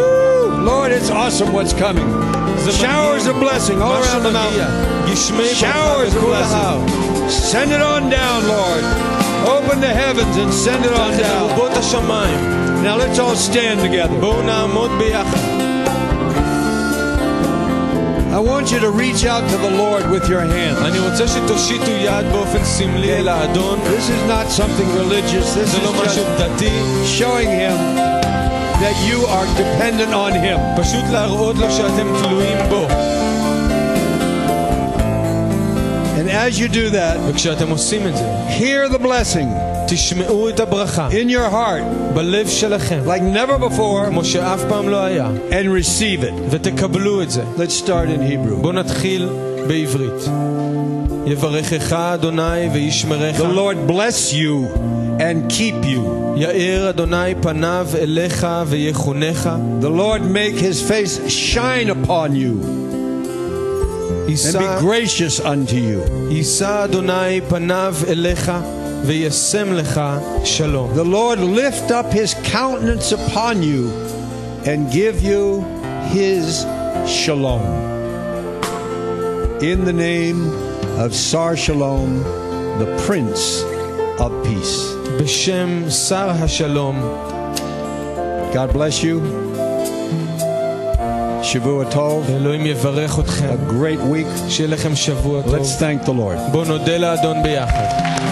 Lord, it's awesome what's coming. זה Showers מדהים of blessing all מה around the שמגיע. mountain. גשמי ברכה Showers of בכל ההר. blessing. Send it on down, Lord. Open the heavens and send it on קח את down. ארובות השמיים. Now let's all stand together. בואו נעמוד ביחד. I want you to reach out to the Lord with your hand. אני רוצה שתושיטו יד באופן סמלי אל האדון. This is not something religious. This זה is לא משהו just דתי, showing him that you are dependent on him. פשוט להראות לו שאתם תלויים בו. And as you do that, וכשאתם עושים את זה, hear the blessing תשמעו את הברכה in your heart בלב שלכם, like never before כמו שאף פעם לא היה, and receive it. ותקבלו את זה. Let's start in Hebrew. בואו נתחיל בעברית. יברכך אדוני וישמרך, The Lord bless you and keep you. יאר אדוני פניו אליך ויחונך, The Lord make his face shine upon you and יישא be gracious unto you. יישא אדוני פניו אליך וישם לך שלום. The Lord lift up his countenance upon you and give you his shalom. In the name of Sar Shalom, the Prince of Peace. בשם שר השלום, God bless you. Shavua Tov. אלוהים יברך אתכם, A great week. שיהיה לכם שבוע טוב. Let's thank the Lord. בואו נודה לאדון ביחד.